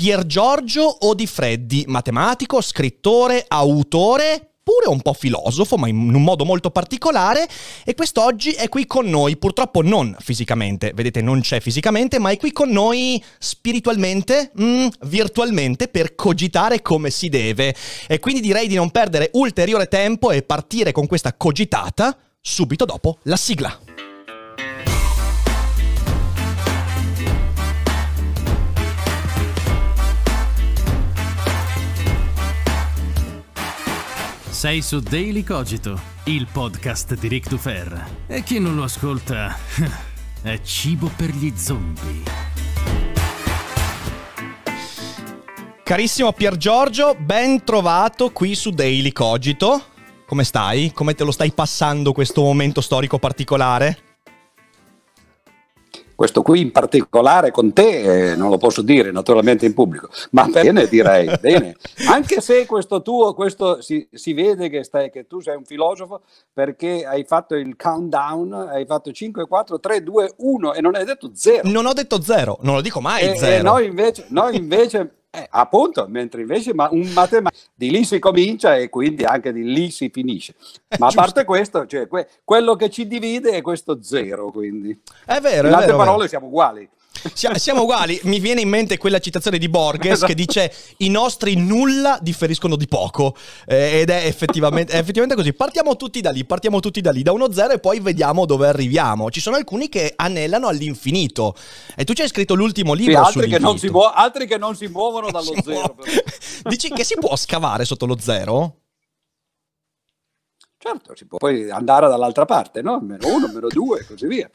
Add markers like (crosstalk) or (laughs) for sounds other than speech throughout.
Pier Giorgio Odifreddi, matematico, scrittore, autore, pure un po' filosofo, ma in un modo molto particolare, e quest'oggi è qui con noi, purtroppo non fisicamente, vedete non c'è fisicamente, ma è qui con noi spiritualmente, mm, virtualmente, per cogitare come si deve. E quindi direi di non perdere ulteriore tempo e partire con questa cogitata subito dopo la sigla. Sei su Daily Cogito, il podcast di Rick Dufer. E chi non lo ascolta (laughs) è cibo per gli zombie. Carissimo Pier Giorgio, ben trovato qui su Daily Cogito. Come stai? Come te lo stai passando questo momento storico particolare? Questo qui in particolare con te eh, non lo posso dire naturalmente in pubblico, ma bene direi, (laughs) bene. Anche se questo tuo, questo si, si vede che, stai, che, tu sei un filosofo perché hai fatto il countdown, hai fatto 5, 4, 3, 2, 1 e non hai detto 0. Non ho detto 0, non lo dico mai 0. E, e noi invece, noi invece eh, appunto, mentre invece ma un matematico di lì si comincia e quindi anche di lì si finisce. Ma a parte questo, cioè, que- quello che ci divide è questo zero, quindi. È vero. In altre vero, parole vero. siamo uguali. Siamo uguali, mi viene in mente quella citazione di Borges esatto. che dice i nostri nulla differiscono di poco eh, ed è effettivamente, è effettivamente, così. Partiamo tutti da lì, partiamo tutti da lì, da uno zero e poi vediamo dove arriviamo. Ci sono alcuni che anellano all'infinito e tu ci hai scritto l'ultimo libro sì, altri, che non si muo- altri che non si muovono dallo si zero. (laughs) Dici che si può scavare sotto lo zero? Certo, si può poi andare dall'altra parte, no? Meno uno, meno due e così via.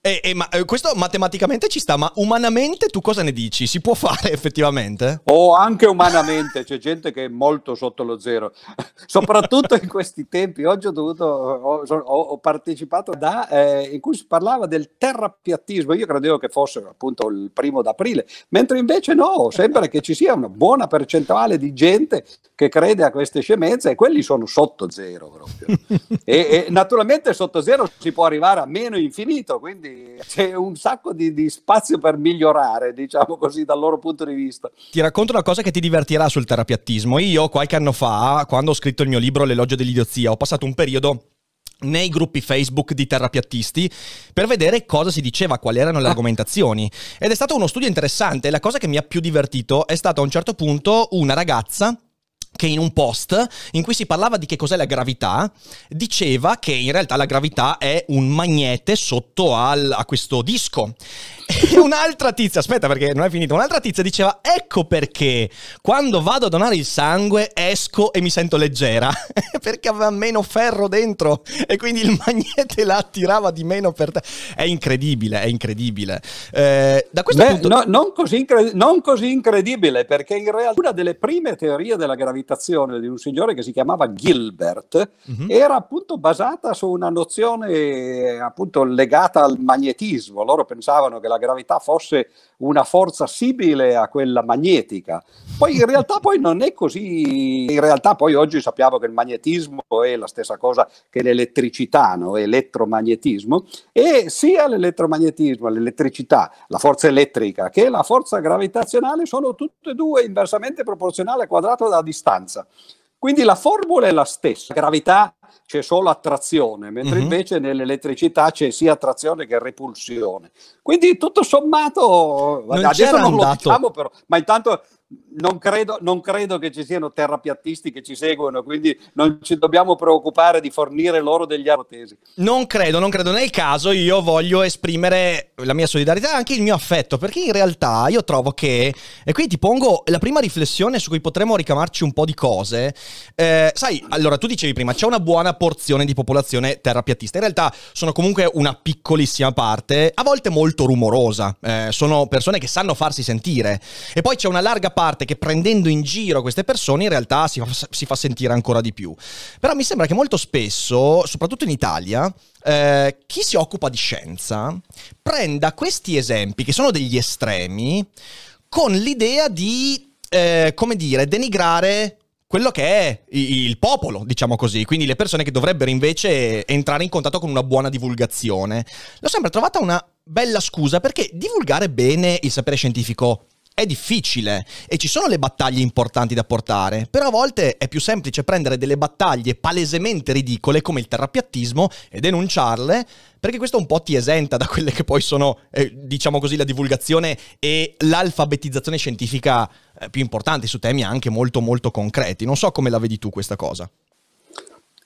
E, e, ma, eh, questo matematicamente ci sta, ma umanamente tu cosa ne dici? Si può fare (laughs) effettivamente? O anche umanamente, c'è gente che è molto sotto lo zero, (laughs) soprattutto in questi tempi. Oggi ho, dovuto, ho, ho partecipato da, eh, in cui si parlava del terrapiattismo, io credevo che fosse appunto il primo d'aprile, mentre invece no, sembra che ci sia una buona percentuale di gente che crede a queste scemenze e quelli sono sotto zero proprio. (laughs) e, e naturalmente sotto zero si può arrivare a meno infinito, quindi c'è un sacco di, di, spazio per migliorare, diciamo così, dal loro punto di vista. Ti racconto una cosa che ti divertirà sul terapiattismo. Io qualche anno fa, quando ho scritto il mio libro L'elogio dell'idiozia, ho passato un periodo nei gruppi Facebook di terrapiattisti per vedere cosa si diceva, quali erano le ah. argomentazioni. Ed è stato uno studio interessante. La cosa che mi ha più divertito è stata a un certo punto una ragazza che in un post in cui si parlava di che cos'è la gravità, diceva che in realtà la gravità è un magnete sotto al, a questo disco. (laughs) E un'altra tizia, aspetta perché non è finito, un'altra tizia diceva ecco perché quando vado a donare il sangue esco e mi sento leggera, (laughs) perché aveva meno ferro dentro e quindi il magnete la attirava di meno per te. È incredibile, è incredibile. Eh, da questo Beh, punto... no, non, così incred- non così incredibile perché in realtà una delle prime teorie della gravitazione di un signore che si chiamava Gilbert mm-hmm. era appunto basata su una nozione appunto legata al magnetismo. Loro pensavano che la gravità fosse una forza simile a quella magnetica. Poi in realtà (laughs) poi non è così, in realtà poi oggi sappiamo che il magnetismo è la stessa cosa che l'elettricità, no? elettromagnetismo, e sia l'elettromagnetismo, l'elettricità, la forza elettrica che la forza gravitazionale sono tutte e due inversamente proporzionali al quadrato della distanza. Quindi la formula è la stessa, gravità c'è solo attrazione, mentre mm-hmm. invece nell'elettricità c'è sia attrazione che repulsione. Quindi tutto sommato, non adesso non lo diciamo però, ma intanto non credo, non credo, che ci siano terrapiattisti che ci seguono, quindi non ci dobbiamo preoccupare di fornire loro degli ipotesi. Non credo, non credo. Nel caso io voglio esprimere la mia solidarietà e anche il mio affetto, perché in realtà io trovo che, e qui ti pongo la prima riflessione su cui potremmo ricamarci un po' di cose. Eh, sai, allora tu dicevi prima, c'è una buona porzione di popolazione terrapiattista, in realtà sono comunque una piccolissima parte, a volte molto rumorosa, eh, sono persone che sanno farsi sentire, e poi c'è una larga parte che prendendo in giro queste persone in realtà si fa, si fa sentire ancora di più. Però mi sembra che molto spesso, soprattutto in Italia, eh, chi si occupa di scienza prenda questi esempi, che sono degli estremi, con l'idea di, eh, come dire, denigrare quello che è il popolo, diciamo così, quindi le persone che dovrebbero invece entrare in contatto con una buona divulgazione. L'ho sempre trovata una bella scusa perché divulgare bene il sapere scientifico è difficile e ci sono le battaglie importanti da portare, però a volte è più semplice prendere delle battaglie palesemente ridicole come il terrapiattismo e denunciarle, perché questo un po' ti esenta da quelle che poi sono, eh, diciamo così, la divulgazione e l'alfabetizzazione scientifica eh, più importanti su temi anche molto molto concreti. Non so come la vedi tu questa cosa.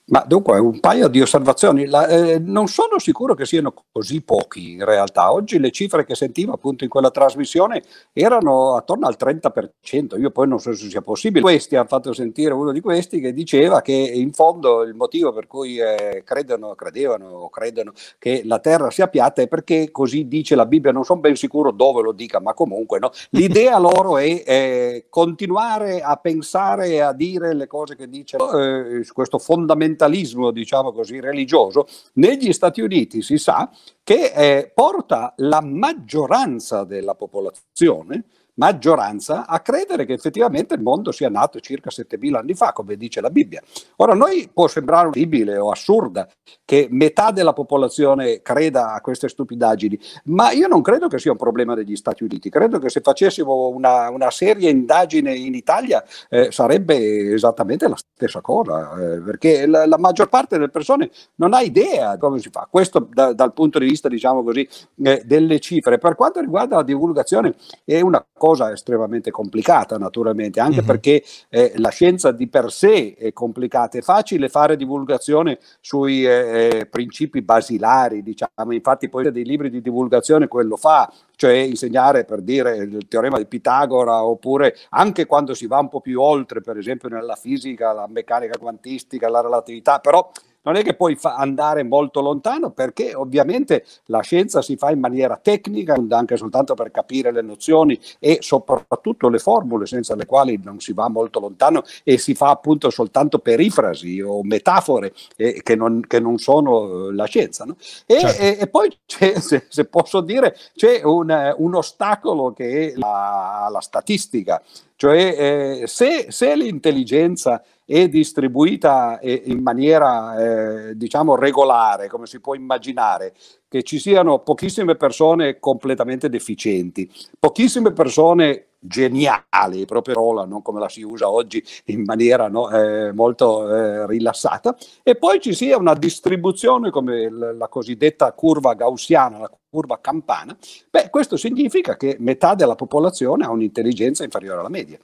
Ma dunque, un paio di osservazioni. La, eh, non sono sicuro che siano così pochi in realtà. Oggi le cifre che sentivo appunto in quella trasmissione erano attorno al 30%. Io poi non so se sia possibile. Questi hanno fatto sentire uno di questi che diceva che in fondo il motivo per cui eh, credono, credevano o credono che la terra sia piatta è perché così dice la Bibbia. Non sono ben sicuro dove lo dica, ma comunque no. (laughs) L'idea loro è eh, continuare a pensare e a dire le cose che dice eh, questo fondamentalismo fondamentalismo, diciamo così, religioso, negli Stati Uniti si sa che eh, porta la maggioranza della popolazione maggioranza a credere che effettivamente il mondo sia nato circa 7000 anni fa, come dice la Bibbia. Ora, a noi può sembrare orribile o assurda che metà della popolazione creda a queste stupidaggini, ma io non credo che sia un problema degli Stati Uniti, credo che se facessimo una, una seria indagine in Italia eh, sarebbe esattamente la stessa cosa, eh, perché la, la, maggior parte delle persone non ha idea di come si fa. Questo da, dal punto di vista, diciamo così, eh, delle cifre. Per quanto riguarda la divulgazione, è una cosa estremamente complicata naturalmente, anche mm-hmm. perché eh, la scienza di per sé è complicata, è facile fare divulgazione sui eh, eh, principi basilari, diciamo, infatti poi dei libri di divulgazione quello fa, cioè insegnare per dire il teorema di Pitagora oppure anche quando si va un po' più oltre, per esempio nella fisica, la meccanica quantistica, la relatività, però non è che puoi andare molto lontano perché ovviamente la scienza si fa in maniera tecnica, anche soltanto per capire le nozioni e soprattutto le formule senza le quali non si va molto lontano e si fa appunto soltanto perifrasi o metafore eh, che, non, che, non, sono eh, la scienza. No? E, certo. e, e, poi (laughs) se, se, posso dire c'è un, un ostacolo che è la, la statistica, cioè eh, se, se l'intelligenza è distribuita in maniera eh, diciamo regolare, come si può immaginare, che ci siano pochissime persone completamente deficienti, pochissime persone geniali, proprio parola, non come la si usa oggi in maniera no, eh, molto eh, rilassata, e poi ci sia una distribuzione come la cosiddetta curva gaussiana, la curva campana, beh, questo significa che metà della popolazione ha un'intelligenza inferiore alla media.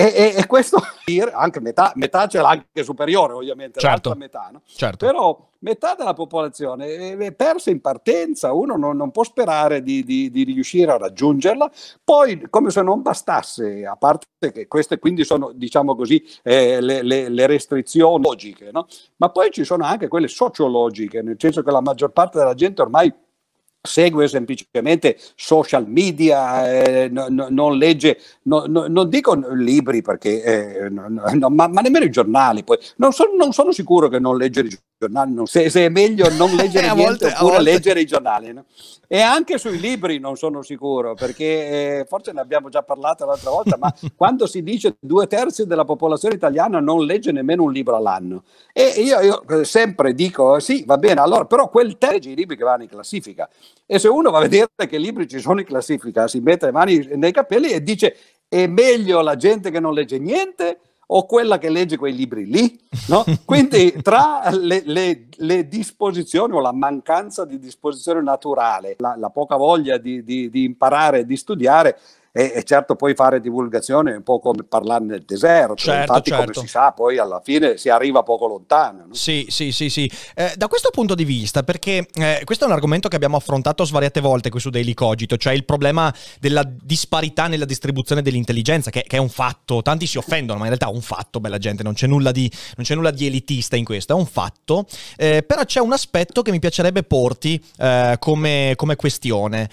E, e, e, questo anche metà, metà ce l'ha anche superiore, ovviamente, certo. metà, no? certo. però metà della popolazione è persa in partenza, uno non, non può sperare di, di, di, riuscire a raggiungerla, poi come se non bastasse, a parte che queste quindi sono, diciamo così, eh, le, le, le, restrizioni logiche, no? ma poi ci sono anche quelle sociologiche, nel senso che la maggior parte della gente ormai segue semplicemente social media, eh, no, no, non legge, no, non dico libri perché, eh, ma, ma, nemmeno i giornali. Poi. Non, so, non, sono sicuro che non leggere i giornali, se, se, è meglio non (laughs) leggere niente volte, oppure volte... leggere i giornali. E anche sui libri non sono sicuro perché eh, forse ne abbiamo già parlato l'altra volta, ma (laughs) quando si dice due terzi della popolazione italiana non legge nemmeno un libro all'anno. E io, io sempre dico sì, va bene, allora però quel terzo i libri che vanno in classifica. E se uno va a vedere che libri ci sono in classifica, si mette le mani nei capelli e dice è meglio la gente che non legge niente o quella che legge quei libri lì? No? (laughs) Quindi tra le, le, le, disposizioni o la mancanza di disposizione naturale, la, la poca voglia di, di, di imparare e di studiare, e, e, certo poi fare divulgazione è un po' come parlare nel deserto, certo, infatti certo. come si sa poi alla fine si arriva poco lontano. No? Sì, sì, sì, sì. Eh, da questo punto di vista, perché eh, questo è un argomento che abbiamo affrontato svariate volte qui su Daily Cogito, cioè il problema della disparità nella distribuzione dell'intelligenza, che, che, è un fatto, tanti si offendono, ma in realtà è un fatto, bella gente, non c'è nulla di, c'è nulla di elitista in questo, è un fatto, eh, però c'è un aspetto che mi piacerebbe porti eh, come, come questione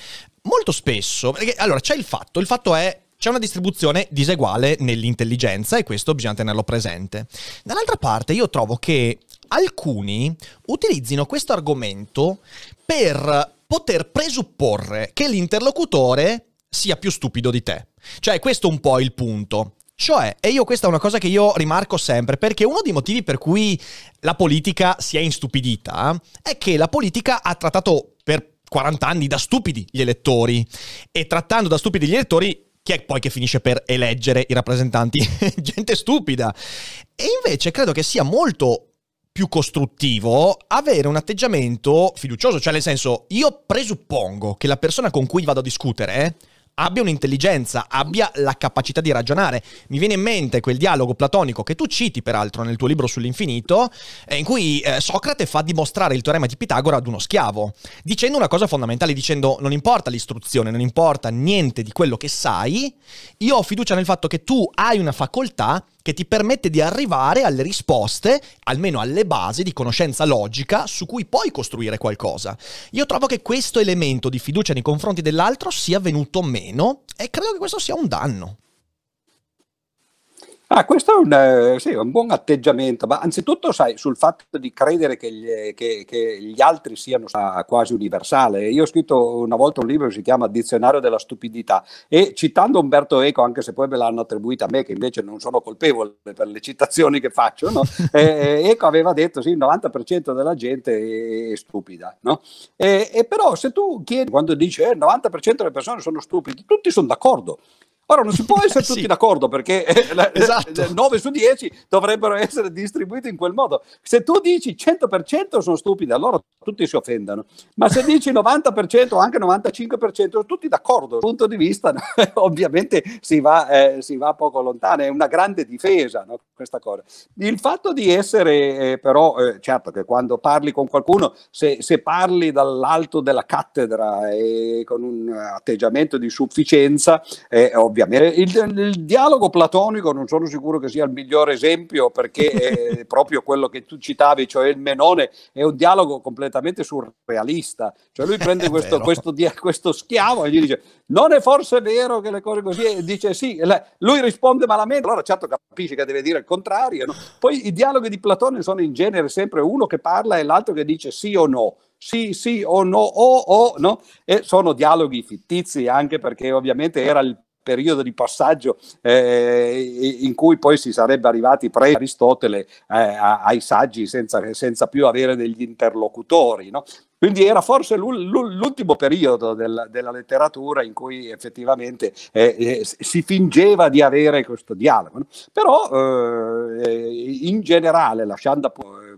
molto spesso, perché allora c'è il fatto, il fatto è c'è una distribuzione diseguale nell'intelligenza e questo bisogna tenerlo presente. Dall'altra parte io trovo che alcuni utilizzino questo argomento per poter presupporre che l'interlocutore sia più stupido di te. Cioè questo è un po' il punto. Cioè, e io questa è una cosa che io rimarco sempre, perché uno dei motivi per cui la politica si è instupidita è che la politica ha trattato per 40 anni da stupidi gli elettori e trattando da stupidi gli elettori chi è poi che finisce per eleggere i rappresentanti? (laughs) Gente stupida. E invece credo che sia molto più costruttivo avere un atteggiamento fiducioso, cioè nel senso io presuppongo che la persona con cui vado a discutere abbia un'intelligenza, abbia la capacità di ragionare. Mi viene in mente quel dialogo platonico che tu citi peraltro nel tuo libro sull'infinito, eh, in cui eh, Socrate fa dimostrare il teorema di Pitagora ad uno schiavo, dicendo una cosa fondamentale, dicendo non importa l'istruzione, non importa niente di quello che sai, io ho fiducia nel fatto che tu hai una facoltà che ti permette di arrivare alle risposte, almeno alle basi di conoscenza logica su cui puoi costruire qualcosa. Io trovo che questo elemento di fiducia nei confronti dell'altro sia venuto meno e credo che questo sia un danno. Ah, questo è un, eh, sì, un, buon atteggiamento, ma anzitutto sai, sul fatto di credere che gli, che, che gli altri siano quasi universale. Io ho scritto una volta un libro che si chiama Dizionario della stupidità e citando Umberto Eco, anche se poi me l'hanno attribuita a me, che invece non sono colpevole per le citazioni che faccio, no? (laughs) eh, Eco aveva detto sì, il 90% della gente è stupida. No? E, e, però se tu chiedi, quando dici eh, il 90% delle persone sono stupide, tutti sono d'accordo. Ora non si può essere (laughs) tutti sì. d'accordo perché esatto. 9 su 10 dovrebbero essere distribuiti in quel modo. Se tu dici 100% sono stupidi, allora tutti si offendono. Ma se dici 90% o anche 95% sono tutti d'accordo. Dal punto di vista (laughs) ovviamente si va, eh, si va, poco lontano, è una grande difesa no? questa cosa. Il fatto di essere eh, però, eh, certo che quando parli con qualcuno, se, se parli dall'alto della cattedra e con un atteggiamento di sufficienza, eh, ovviamente ovviamente. Il, il, dialogo platonico non sono sicuro che sia il migliore esempio perché è (laughs) proprio quello che tu citavi, cioè il Menone è un dialogo completamente surrealista. Cioè lui prende (laughs) questo, questo, questo, schiavo e gli dice non è forse vero che le cose così? E dice sì, lui risponde malamente, allora certo capisci che deve dire il contrario. No? Poi i dialoghi di Platone sono in genere sempre uno che parla e l'altro che dice sì o no sì, sì o no, o, o, no, e sono dialoghi fittizi anche perché ovviamente era il periodo di passaggio eh, in cui poi si sarebbe arrivati pre-Aristotele eh, ai saggi senza, senza, più avere degli interlocutori. No? Quindi era forse l'ultimo periodo del, della letteratura in cui effettivamente eh, eh, si fingeva di avere questo dialogo. Però eh, in generale, lasciando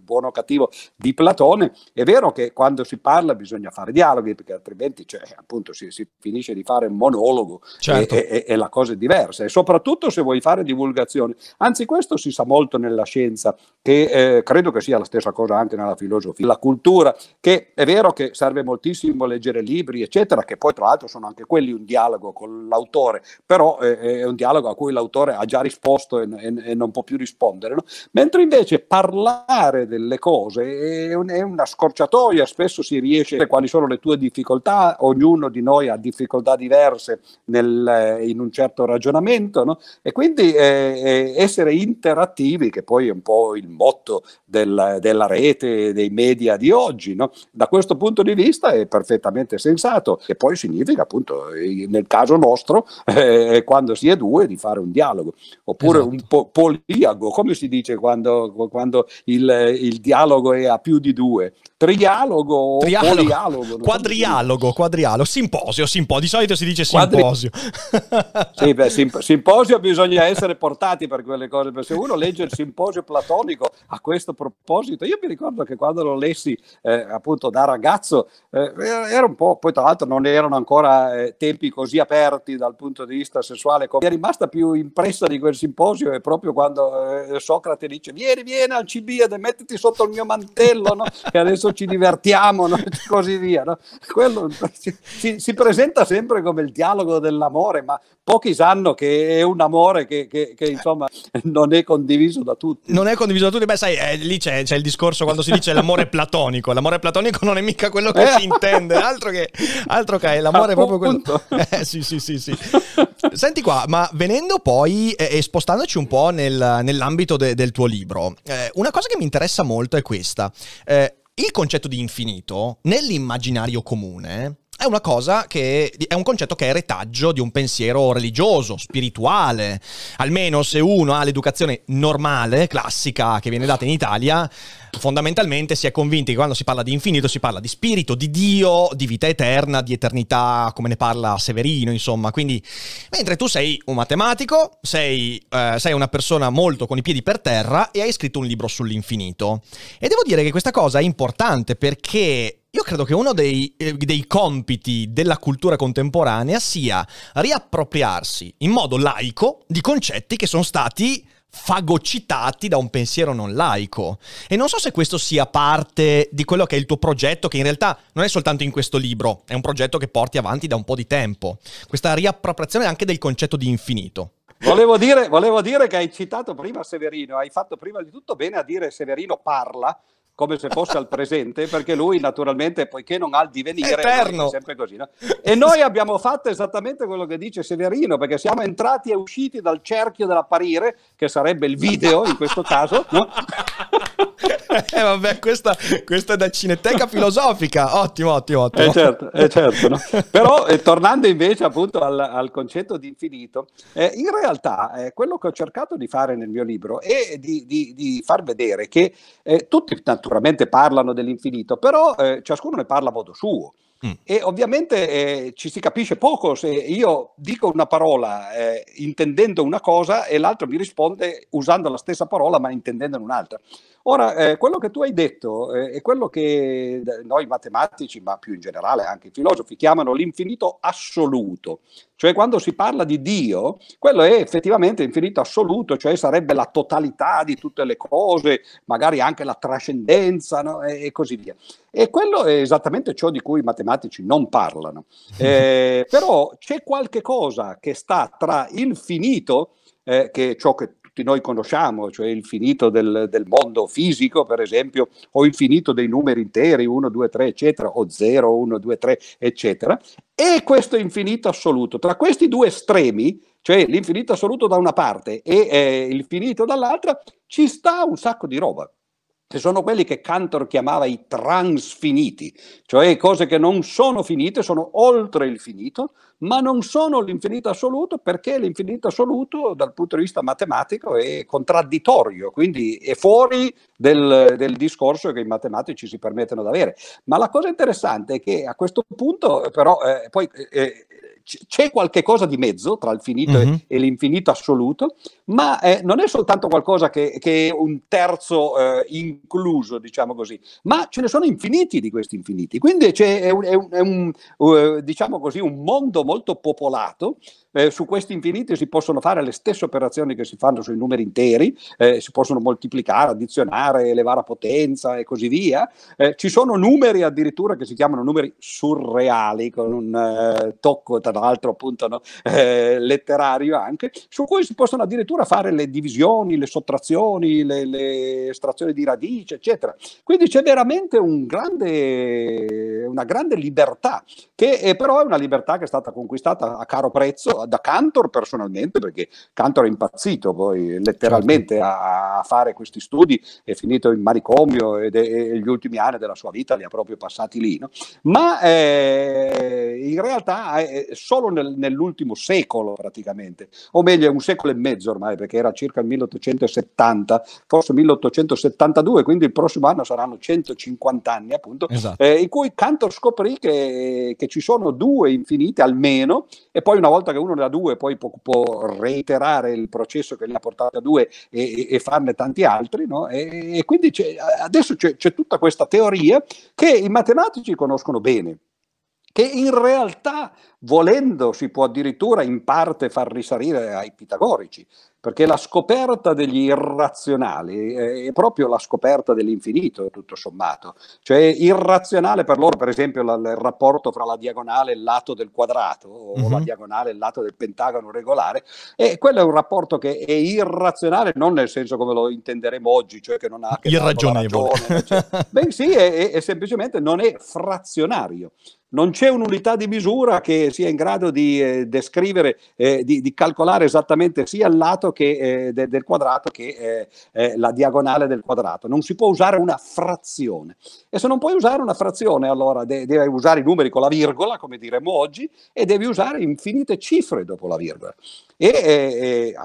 buono o cattivo di Platone, è vero che quando si parla bisogna fare dialoghi, perché altrimenti cioè, appunto si, si, finisce di fare un monologo certo. e, e, e, la cosa è diversa. E soprattutto se vuoi fare divulgazione. Anzi, questo si sa molto nella scienza, che eh, credo che sia la stessa cosa anche nella filosofia, la cultura, che è vero che serve moltissimo leggere libri, eccetera, che poi tra l'altro sono anche quelli un dialogo con l'autore, però eh, è un dialogo a cui l'autore ha già risposto e, e, e non può più rispondere. No? Mentre invece parlare delle cose è, un, è, una scorciatoia, spesso si riesce a quali sono le tue difficoltà, ognuno di noi ha difficoltà diverse nel, in un certo ragionamento, no? e quindi eh, essere interattivi, che poi è un po' il motto del, della rete, dei media di oggi, no? da questo punto di vista è perfettamente sensato e poi significa appunto nel caso nostro eh, quando si è due di fare un dialogo oppure esatto. un po- poliago come si dice quando, quando il, il dialogo è a più di due trialogo, Trialogo, polialogo, quadrialogo, quadrialogo, simposio, simposio, di solito si dice simposio. sì, beh, simp- simposio bisogna essere portati per quelle cose, perché se uno legge il simposio platonico a questo proposito, io mi ricordo che quando lo lessi eh, appunto da ragazzo, eh, era un po', poi tra l'altro non erano ancora eh, tempi così aperti dal punto di vista sessuale, mi è rimasta più impressa di quel simposio è proprio quando eh, Socrate dice vieni, vieni al Cibiade, mettiti sotto il mio mantello, no? che (laughs) adesso ci divertiamo no? e così via. No? Quello si, si, presenta sempre come il dialogo dell'amore, ma pochi sanno che è un amore che, che, che insomma non è condiviso da tutti. Non è condiviso da tutti, beh sai, eh, lì c'è, c'è, il discorso quando si dice l'amore platonico, l'amore platonico non è mica quello che eh. si intende, altro che, altro che è l'amore è proprio quello. Eh, sì, sì, sì, sì. Senti qua, ma venendo poi eh, e spostandoci un po' nel, nell'ambito de, del tuo libro, eh, una cosa che mi interessa molto è questa. Eh, il concetto di infinito nell'immaginario comune è una cosa che è un concetto che è retaggio di un pensiero religioso, spirituale. Almeno se uno ha l'educazione normale, classica, che viene data in Italia, fondamentalmente si è convinti che quando si parla di infinito si parla di spirito, di Dio, di vita eterna, di eternità, come ne parla Severino, insomma. Quindi, mentre tu sei un matematico, sei, eh, sei una persona molto con i piedi per terra e hai scritto un libro sull'infinito. E devo dire che questa cosa è importante perché io credo che uno dei, eh, dei, compiti della cultura contemporanea sia riappropriarsi in modo laico di concetti che sono stati fagocitati da un pensiero non laico. E non so se questo sia parte di quello che è il tuo progetto, che in realtà non è soltanto in questo libro, è un progetto che porti avanti da un po' di tempo. Questa riappropriazione anche del concetto di infinito. Volevo dire, volevo dire che hai citato prima Severino, hai fatto prima di tutto bene a dire Severino parla, come se fosse al presente, perché lui naturalmente, poiché non ha il divenire, è sempre così. No? E noi abbiamo fatto esattamente quello che dice Severino, perché siamo entrati e usciti dal cerchio dell'apparire, che sarebbe il video in questo caso, no? (laughs) (laughs) eh, vabbè, questa, questa, è da cineteca filosofica. Ottimo, ottimo, ottimo. Eh certo, eh certo no? (laughs) Però, eh, tornando invece appunto al, al concetto di infinito, eh, in realtà eh, quello che ho cercato di fare nel mio libro è di, di, di far vedere che eh, tutti naturalmente parlano dell'infinito, però eh, ciascuno ne parla a modo suo. Mm. E ovviamente eh, ci si capisce poco se io dico una parola eh, intendendo una cosa e l'altro mi risponde usando la stessa parola ma intendendo un'altra. Ora, eh, quello che tu hai detto eh, è quello che noi matematici, ma più in generale anche i filosofi, chiamano l'infinito assoluto. Cioè quando si parla di Dio, quello è effettivamente infinito assoluto, cioè sarebbe la totalità di tutte le cose, magari anche la trascendenza no? e, e, così via. E quello è esattamente ciò di cui i matematici non parlano. (laughs) Eh, però c'è qualche cosa che sta tra il finito, eh, che è ciò che tutti noi conosciamo, cioè il finito del, del, mondo fisico, per esempio, o il finito dei numeri interi, 1, 2, 3, eccetera, o 0, 1, 2, 3, eccetera, e questo infinito assoluto. Tra questi due estremi, cioè l'infinito assoluto da una parte e eh, il finito dall'altra, ci sta un sacco di roba che sono quelli che Cantor chiamava i transfiniti, cioè cose che non sono finite, sono oltre il finito, ma non sono l'infinito assoluto perché l'infinito assoluto dal punto di vista matematico è contraddittorio, quindi è fuori del, del discorso che i matematici si permettono di avere. Ma la cosa interessante è che a questo punto però eh, poi eh, c'è qualche cosa di mezzo tra il finito mm-hmm. e, l'infinito assoluto, ma eh, non è soltanto qualcosa che, che è un terzo eh, incluso, diciamo così, ma ce ne sono infiniti di questi infiniti. Quindi c'è, è un, è un, è un uh, diciamo così, un mondo molto popolato eh, su questi infiniti si possono fare le stesse operazioni che si fanno sui numeri interi, eh, si possono moltiplicare, addizionare, elevare a potenza e così via. Eh, ci sono numeri addirittura che si chiamano numeri surreali, con un eh, tocco tra l'altro appunto no, eh, letterario anche, su cui si possono addirittura fare le divisioni, le sottrazioni, le, le estrazioni di radice, eccetera. Quindi c'è veramente un grande, una grande libertà, che è, però è una libertà che è stata conquistata a caro prezzo da Cantor personalmente, perché Cantor è impazzito poi letteralmente certo. a, a, fare questi studi, è finito in manicomio ed è, e gli ultimi anni della sua vita li ha proprio passati lì, no? ma eh, in realtà è solo nel, nell'ultimo secolo praticamente, o meglio è un secolo e mezzo ormai, perché era circa il 1870, forse 1872, quindi il prossimo anno saranno 150 anni appunto, esatto. eh, in cui Cantor scoprì che, che ci sono due infinite almeno, e poi una volta che uno uno ha due, poi può, può, reiterare il processo che li ha portati a due e, e farne tanti altri. No? E, e, quindi c'è, adesso c'è, c'è tutta questa teoria che i matematici conoscono bene che in realtà volendo si può addirittura in parte far risalire ai pitagorici, perché la scoperta degli irrazionali è proprio la scoperta dell'infinito, tutto sommato. Cioè irrazionale per loro, per esempio, il rapporto fra la diagonale e il lato del quadrato, o mm-hmm. la diagonale e il lato del pentagono regolare, e quello è un rapporto che è irrazionale, non nel senso come lo intenderemo oggi, cioè che non ha che irragionevole. Ragione, (laughs) cioè, beh sì, è, è, è semplicemente non è frazionario. Non c'è un'unità di misura che sia in grado di eh, descrivere, eh, di, di, calcolare esattamente sia il lato che, eh, de, del quadrato che eh, eh, la diagonale del quadrato. Non si può usare una frazione. E se non puoi usare una frazione, allora de- devi usare i numeri con la virgola, come diremmo oggi, e devi usare infinite cifre dopo la virgola. E eh,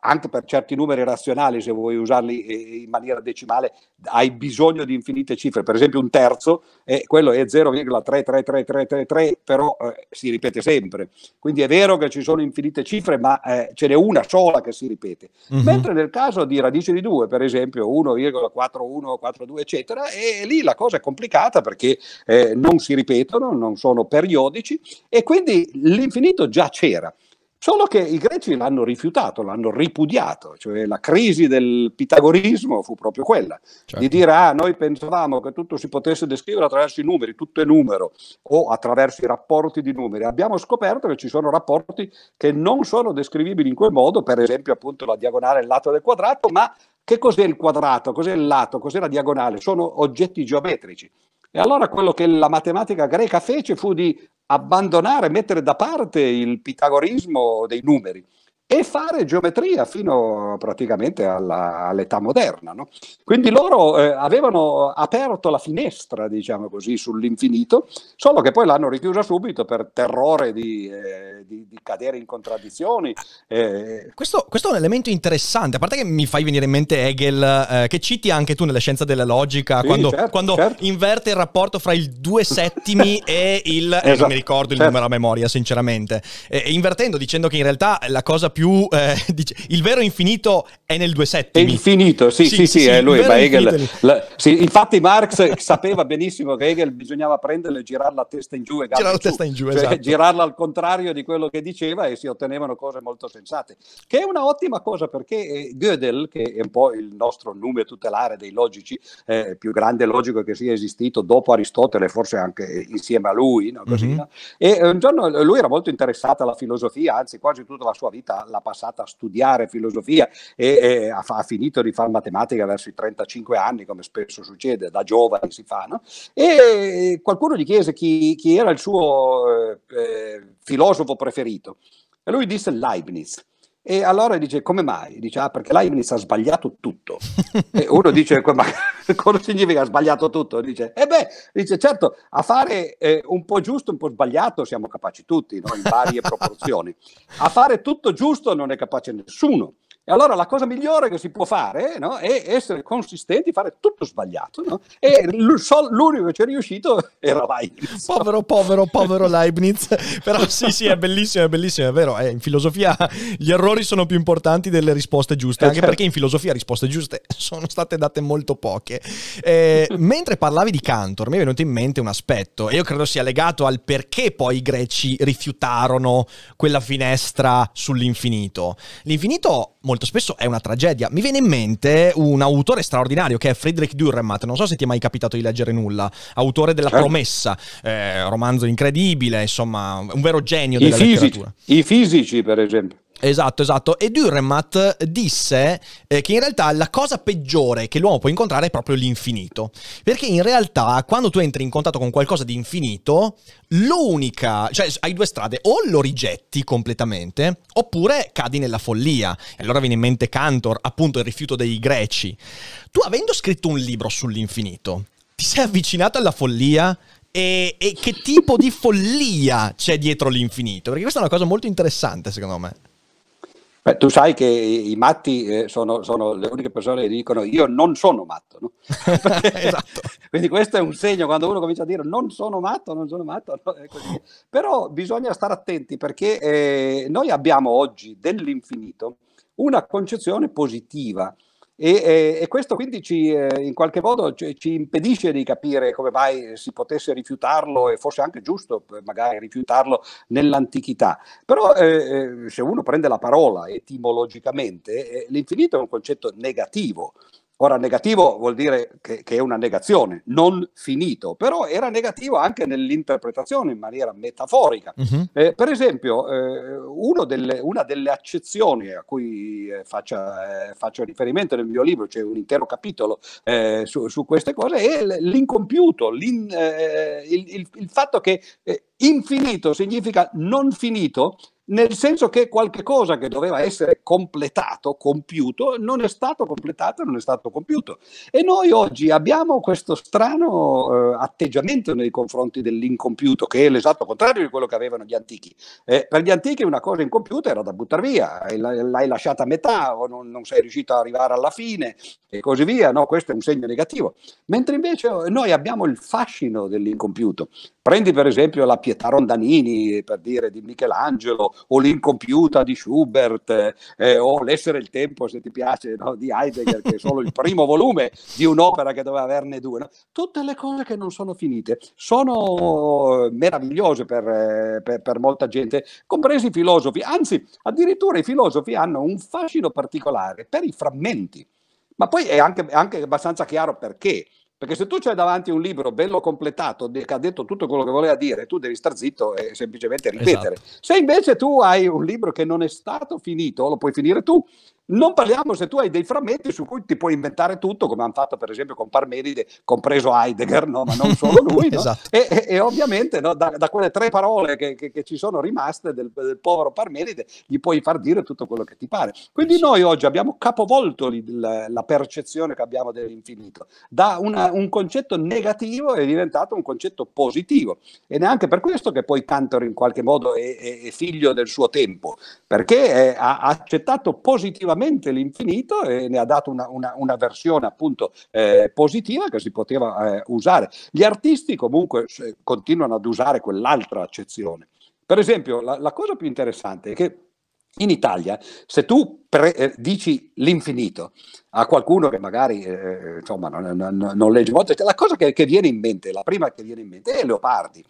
anche per certi numeri razionali, se vuoi usarli in maniera decimale, hai bisogno di infinite cifre. Per esempio un terzo, quello è 0,333 333, però eh, si ripete sempre. Quindi è vero che ci sono infinite cifre, ma eh, ce n'è una sola che si ripete. Mm-hmm. Mentre nel caso di radice di 2, per esempio 1,4142, eccetera, e lì la cosa è complicata perché eh, non si ripetono, non sono periodici e quindi l'infinito già c'era. Solo che i greci l'hanno rifiutato, l'hanno ripudiato, cioè la crisi del pitagorismo fu proprio quella, certo. di dire ah noi pensavamo che tutto si potesse descrivere attraverso i numeri, tutto è numero, o attraverso i rapporti di numeri. Abbiamo scoperto che ci sono rapporti che non sono descrivibili in quel modo, per esempio appunto la diagonale e il lato del quadrato, ma che cos'è il quadrato, cos'è il lato, cos'è la diagonale? Sono oggetti geometrici. E allora quello che la matematica greca fece fu di abbandonare, mettere da parte il pitagorismo dei numeri e fare geometria fino praticamente alla, all'età moderna. No? Quindi loro eh, avevano aperto la finestra, diciamo così, sull'infinito, solo che poi l'hanno richiusa subito per terrore di, eh, di, di cadere in contraddizioni. Eh. Questo, questo, è un elemento interessante, a parte che mi fai venire in mente Hegel, eh, che citi anche tu nelle scienze della logica, sì, quando, certo, quando certo. inverte il rapporto fra il due settimi (laughs) e il... Esatto, non mi ricordo il certo. numero a memoria, sinceramente. invertendo, dicendo che in realtà la cosa più più eh, (laughs) dice, il vero infinito è nel due settimi. È infinito, sì, sì, sì, sì, sì è lui, ma Hegel. La, sì, infatti Marx sapeva benissimo che Hegel bisognava prenderlo e girarla a testa in giù e girarla a testa in giù, cioè, esatto. girarla al contrario di quello che diceva e si ottenevano cose molto sensate. Che è una ottima cosa perché eh, Gödel, che è un po' il nostro nome tutelare dei logici, eh, più grande logico che sia esistito dopo Aristotele, forse anche insieme a lui, no? Così, mm-hmm. no? e un giorno lui era molto interessato alla filosofia, anzi quasi tutta la sua vita l'ha passata a studiare filosofia e, e ha, ha, finito di fare matematica verso i 35 anni, come spesso succede, da giovane si fa, no? E qualcuno gli chiese chi, chi era il suo eh, eh filosofo preferito e lui disse Leibniz. E allora dice, come mai? Dice, ah, perché Leibniz ha sbagliato tutto. e uno dice, ma (laughs) cosa significa ha sbagliato tutto? Dice, e eh beh, dice, certo, a fare eh, un po' giusto, un po' sbagliato siamo capaci tutti, no? in varie (laughs) proporzioni. A fare tutto giusto non è capace nessuno. E allora la cosa migliore che si può fare no, è essere consistenti, fare tutto sbagliato. No? E l'unico che ci è riuscito (laughs) era Leibniz. Povero, povero, povero Leibniz. (laughs) Però sì, sì, è bellissimo, è bellissimo, è vero. Eh, in filosofia gli errori sono più importanti delle risposte giuste, anche certo. perché in filosofia risposte giuste (laughs) sono state date molto poche. Eh, mentre parlavi di Cantor, mi è venuto in mente un aspetto, e io credo sia legato al perché poi i greci rifiutarono quella finestra sull'infinito. L'infinito molto molto spesso è una tragedia. Mi viene in mente un autore straordinario che è Friedrich Dürrenmatt, non so se ti è mai capitato di leggere nulla, autore della certo. Promessa, eh, romanzo incredibile, insomma, un vero genio della I fisici, letteratura. I fisici, per esempio. Esatto, esatto. E Dürrenmatt disse eh, che in realtà la cosa peggiore che l'uomo può incontrare è proprio l'infinito. Perché in realtà quando tu entri in contatto con qualcosa di infinito, l'unica, cioè hai due strade, o lo rigetti completamente, oppure cadi nella follia. E allora viene in mente Cantor, appunto il rifiuto dei greci. Tu avendo scritto un libro sull'infinito, ti sei avvicinato alla follia? E, e che tipo di follia c'è dietro l'infinito? Perché questa è una cosa molto interessante secondo me. Beh, tu sai che i matti eh, sono, sono, le uniche persone che dicono io non sono matto. No? (laughs) (laughs) esatto. Quindi questo è un segno quando uno comincia a dire non sono matto, non sono matto. No? Però bisogna stare attenti perché eh, noi abbiamo oggi dell'infinito una concezione positiva e, e, e, questo quindi ci, eh, in qualche modo ci, ci, impedisce di capire come mai si potesse rifiutarlo e fosse anche giusto magari rifiutarlo nell'antichità. Però eh, eh se uno prende la parola etimologicamente, eh, l'infinito è un concetto negativo Ora, negativo vuol dire che, che, è una negazione, non finito, però era negativo anche nell'interpretazione in maniera metaforica. Uh-huh. Eh, per esempio, eh, delle, una delle accezioni a cui eh, faccia, eh, faccio riferimento nel mio libro, c'è un intero capitolo eh, su, su, queste cose, è l'incompiuto, l'in, eh, il, il, il, fatto che infinito significa non finito nel senso che qualche cosa che doveva essere completato, compiuto, non è stato completato, non è stato compiuto. E noi oggi abbiamo questo strano eh, atteggiamento nei confronti dell'incompiuto, che è l'esatto contrario di quello che avevano gli antichi. Eh, per gli antichi una cosa incompiuta era da buttare via, l'hai lasciata a metà o non, non, sei riuscito ad arrivare alla fine e così via. No, questo è un segno negativo. Mentre invece noi abbiamo il fascino dell'incompiuto. Prendi per esempio la Pietà Rondanini, per dire, di Michelangelo, o l'incompiuta di Schubert, eh, o l'essere il tempo, se ti piace, no, di Heidegger, che è solo il (laughs) primo volume di un'opera che doveva averne due. No? Tutte le cose che non sono finite sono meravigliose per, per, per molta gente, compresi i filosofi. Anzi, addirittura i filosofi hanno un fascino particolare per i frammenti. Ma poi è anche, è anche abbastanza chiaro perché. Perché se tu c'hai davanti un libro bello completato, che ha detto tutto quello che voleva dire, tu devi star zitto e semplicemente ripetere. Esatto. Se invece tu hai un libro che non è stato finito, lo puoi finire tu, non parliamo se tu hai dei frammenti su cui ti puoi inventare tutto, come hanno fatto per esempio con Parmenide, compreso Heidegger, no? ma non solo lui. (laughs) no? esatto. e, e, e, ovviamente no, da, da, quelle tre parole che, che, che ci sono rimaste del, del, povero Parmenide, gli puoi far dire tutto quello che ti pare. Quindi noi oggi abbiamo capovolto la, la percezione che abbiamo dell'infinito. Da una, un concetto negativo è diventato un concetto positivo. Ed è anche per questo che poi Cantor in qualche modo è, è, è figlio del suo tempo, perché ha accettato positivamente completamente l'infinito e ne ha dato una, una, una versione appunto eh, positiva che si poteva eh, usare. Gli artisti comunque continuano ad usare quell'altra accezione. Per esempio, la, la cosa più interessante è che in Italia, se tu pre- eh, dici l'infinito a qualcuno che magari eh, insomma, non, non, non, legge molto, la cosa che, che, viene in mente, la prima che viene in mente è Leopardi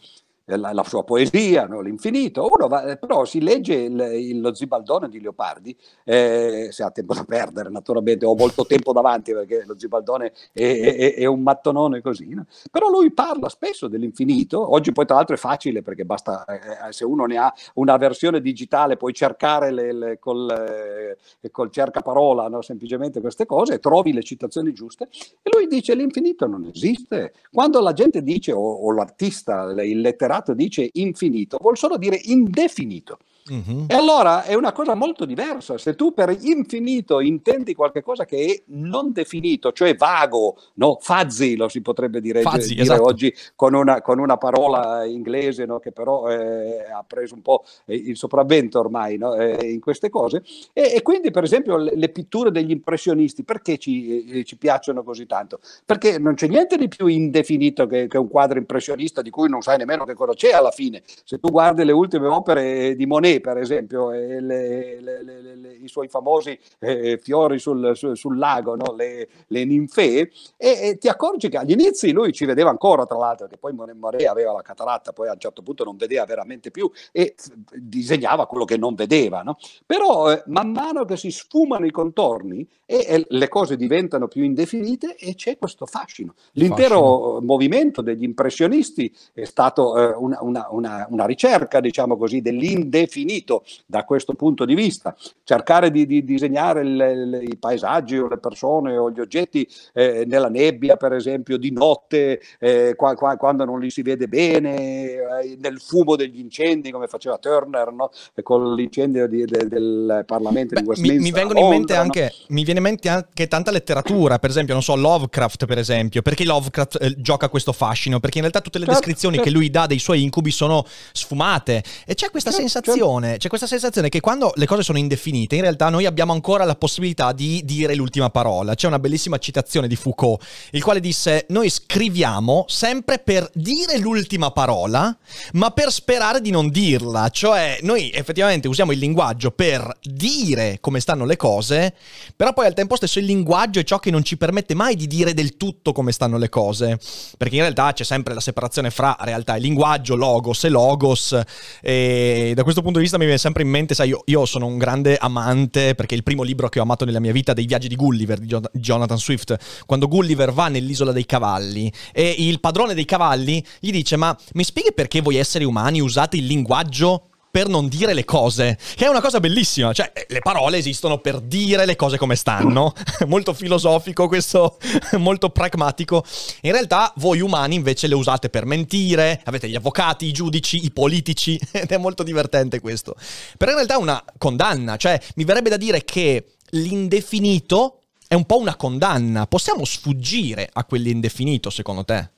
la, la sua poesia, no? l'infinito, uno va, però si legge il, il, lo Zibaldone di Leopardi, eh, se ha tempo da perdere naturalmente, ho molto tempo davanti perché lo Zibaldone è, è, è un mattonone così, no? però lui parla spesso dell'infinito, oggi poi tra l'altro è facile perché basta, eh, se uno ne ha una versione digitale puoi cercare le, le, col, eh, col cercaparola no? semplicemente queste cose e trovi le citazioni giuste e lui dice l'infinito non esiste, quando la gente dice o, o l'artista, il letterario, letterato dice infinito, vuol solo dire indefinito. Uh-huh. E allora è una cosa molto diversa. Se tu per infinito intendi qualcosa che è non definito, cioè vago, no? fuzzy lo si potrebbe dire, fuzzy, dire esatto. oggi con una, con una, parola inglese no? che però eh, ha preso un po' il sopravvento ormai no? eh, in queste cose. E, e, quindi per esempio le, le pitture degli impressionisti, perché ci, eh, ci, piacciono così tanto? Perché non c'è niente di più indefinito che, che un quadro impressionista di cui non sai nemmeno che cosa c'è alla fine. Se tu guardi le ultime opere di Monet, per esempio, le, le, le, i suoi famosi eh, fiori sul, sul, sul lago, no? le, ninfee, e, e, ti accorgi che agli inizi lui ci vedeva ancora, tra l'altro, che poi Monet aveva la cataratta, poi a un certo punto non vedeva veramente più e disegnava quello che non vedeva. No? Però eh, man mano che si sfumano i contorni e, e, le cose diventano più indefinite e c'è questo fascino. L'intero fascino. movimento degli impressionisti è stato eh, una, una, una, una ricerca, diciamo così, dell'indefinito infinito da questo punto di vista. Cercare di, di disegnare le, le, i paesaggi o le persone o gli oggetti eh, nella nebbia, per esempio, di notte, eh, qua, qua, quando non li si vede bene, eh, nel fumo degli incendi, come faceva Turner no? con l'incendio di, de, del Parlamento Beh, di Westminster. Mi, mi, vengono in mente anche, no? mi viene in mente anche tanta letteratura, per esempio, non so, Lovecraft, per esempio. Perché Lovecraft eh, gioca questo fascino? Perché in realtà tutte le certo, descrizioni certo. che lui dà dei suoi incubi sono sfumate e c'è questa certo. sensazione sensazione, c'è questa sensazione che quando le cose sono indefinite, in realtà noi abbiamo ancora la possibilità di dire l'ultima parola. C'è una bellissima citazione di Foucault, il quale disse: Noi scriviamo sempre per dire l'ultima parola, ma per sperare di non dirla. Cioè, noi effettivamente usiamo il linguaggio per dire come stanno le cose, però poi al tempo stesso il linguaggio è ciò che non ci permette mai di dire del tutto come stanno le cose. Perché in realtà c'è sempre la separazione fra realtà e linguaggio, logos e logos. E da questo punto punto di vista mi viene sempre in mente, sai, io, io, sono un grande amante, perché il primo libro che ho amato nella mia vita, dei viaggi di Gulliver, di Jonathan Swift, quando Gulliver va nell'isola dei cavalli e il padrone dei cavalli gli dice, ma mi spieghi perché voi esseri umani usate il linguaggio per non dire le cose, che è una cosa bellissima, cioè eh, le parole esistono per dire le cose come stanno, (laughs) molto filosofico questo, (laughs) molto pragmatico. In realtà voi umani invece le usate per mentire, avete gli avvocati, i giudici, i politici, (laughs) ed è molto divertente questo. Però in realtà è una condanna, cioè mi verrebbe da dire che l'indefinito è un po' una condanna, possiamo sfuggire a quell'indefinito secondo te?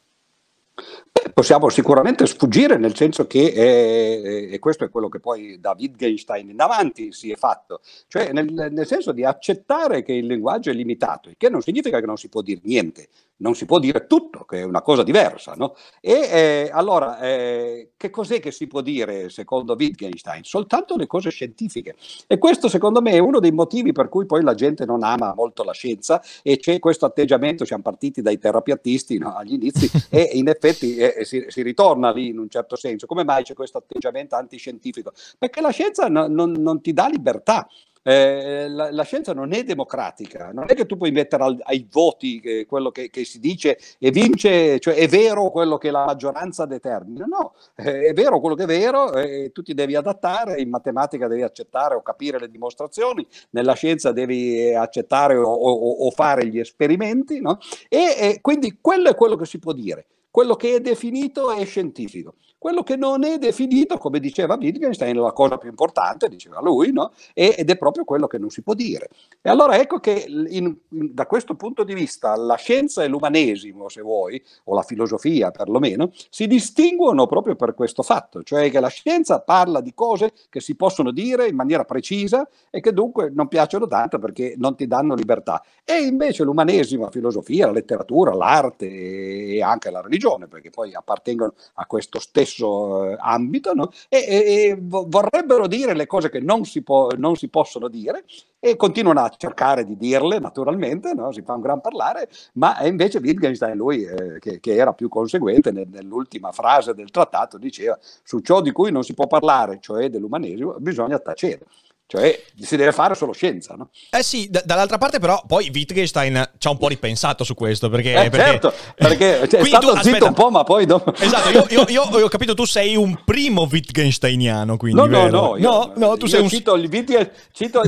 Possiamo sicuramente sfuggire nel senso che, è, e questo è quello che poi da Wittgenstein in avanti si è fatto, cioè nel, nel, senso di accettare che il linguaggio è limitato, il che non significa che non si può dire niente, non si può dire tutto, che è una cosa diversa. No? E eh, allora, eh, che cos'è che si può dire secondo Wittgenstein? Soltanto le cose scientifiche. E questo secondo me è uno dei motivi per cui poi la gente non ama molto la scienza e c'è questo atteggiamento, siamo partiti dai terapiattisti no, agli inizi (laughs) e in effetti eh, si, si, ritorna lì in un certo senso. Come mai c'è questo atteggiamento antiscientifico? Perché la scienza no, non, non ti dà libertà. Eh, la, la, scienza non è democratica, non è che tu puoi mettere al, ai voti che, quello che, che, si dice e vince, cioè è vero quello che la maggioranza determina, no, eh, è vero quello che è vero e tu ti devi adattare, in matematica devi accettare o capire le dimostrazioni, nella scienza devi accettare o, o, o fare gli esperimenti, no? e quindi quello è quello che si può dire. Quello che è definito è scientifico. Quello che non è definito, come diceva Wittgenstein, la cosa più importante, diceva lui, no? ed è proprio quello che non si può dire. E allora ecco che in, in, da questo punto di vista la scienza e l'umanesimo, se vuoi, o la filosofia perlomeno, si distinguono proprio per questo fatto, cioè che la scienza parla di cose che si possono dire in maniera precisa e che dunque non piacciono tanto perché non ti danno libertà. E invece l'umanesimo, la filosofia, la letteratura, l'arte e anche la religione, perché poi appartengono a questo stesso stesso eh, ambito no? e, e, e, vorrebbero dire le cose che non si, può, non si, possono dire e continuano a cercare di dirle naturalmente, no? si fa un gran parlare, ma invece Wittgenstein, lui eh, che, che, era più conseguente nel, nell'ultima frase del trattato, diceva su ciò di cui non si può parlare, cioè dell'umanesimo, bisogna tacere. Cioè, si deve fare solo scienza, no? Eh sì, d- dall'altra parte però poi Wittgenstein ci ha un po' ripensato su questo, perché... Eh, perché... Certo, perché cioè, è stato tu, zitto un po', ma poi dopo... Esatto, io, io, io, ho capito, tu sei un primo Wittgensteiniano, quindi, No, no, no, no, no, tu sei un... Cito, il cito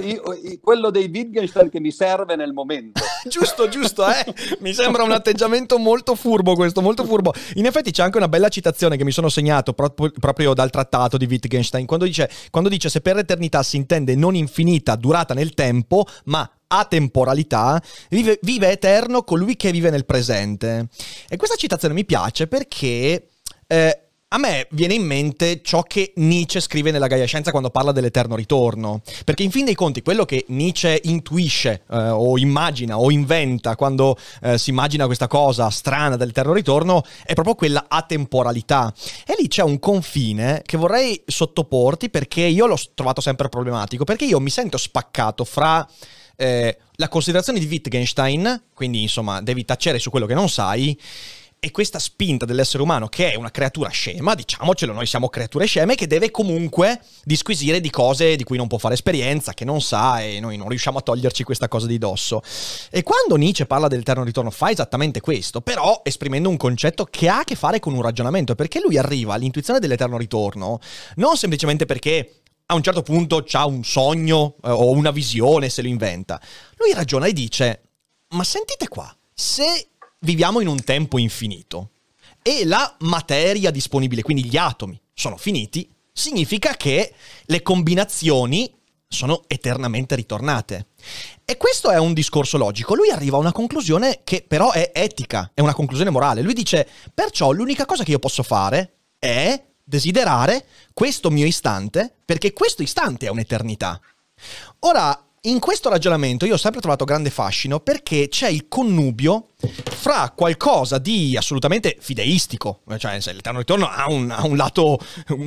quello dei Wittgenstein che mi serve nel momento. (laughs) giusto, giusto, eh? Mi sembra un atteggiamento molto furbo questo, molto furbo. In effetti c'è anche una bella citazione che mi sono segnato proprio, proprio dal trattato di Wittgenstein, quando dice, quando dice se per eternità si intende intende non infinita durata nel tempo, ma atemporalità, vive, vive eterno colui che vive nel presente. E questa citazione mi piace perché... Eh, a me viene in mente ciò che Nietzsche scrive nella Gaia Scienza quando parla dell'eterno ritorno, perché in fin dei conti quello che Nietzsche intuisce eh, o immagina o inventa quando eh, si immagina questa cosa strana dell'eterno ritorno è proprio quella atemporalità. E lì c'è un confine che vorrei sottoporti perché io l'ho trovato sempre problematico, perché io mi sento spaccato fra... Eh, la considerazione di Wittgenstein, quindi insomma devi tacere su quello che non sai, e questa spinta dell'essere umano, che è una creatura scema, diciamocelo, noi siamo creature sceme, che deve comunque disquisire di cose di cui non può fare esperienza, che non sa e noi non riusciamo a toglierci questa cosa di dosso. E quando Nietzsche parla dell'eterno ritorno fa esattamente questo, però esprimendo un concetto che ha a che fare con un ragionamento, perché lui arriva all'intuizione dell'eterno ritorno non semplicemente perché a un certo punto ha un sogno eh, o una visione se lo inventa. Lui ragiona e dice, ma sentite qua, se viviamo in un tempo infinito e la materia disponibile, quindi gli atomi, sono finiti, significa che le combinazioni sono eternamente ritornate. E questo è un discorso logico. Lui arriva a una conclusione che però è etica, è una conclusione morale. Lui dice, perciò l'unica cosa che io posso fare è desiderare questo mio istante, perché questo istante è un'eternità. Ora, in questo ragionamento io ho sempre trovato grande fascino perché c'è il connubio fra qualcosa di assolutamente fideistico, cioè l'Eterno Ritorno ha un, ha un lato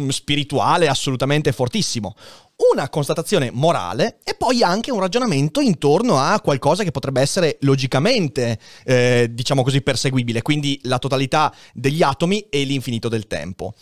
spirituale assolutamente fortissimo, una constatazione morale e poi anche un ragionamento intorno a qualcosa che potrebbe essere logicamente, eh, diciamo così, perseguibile, quindi la totalità degli atomi e l'infinito del tempo.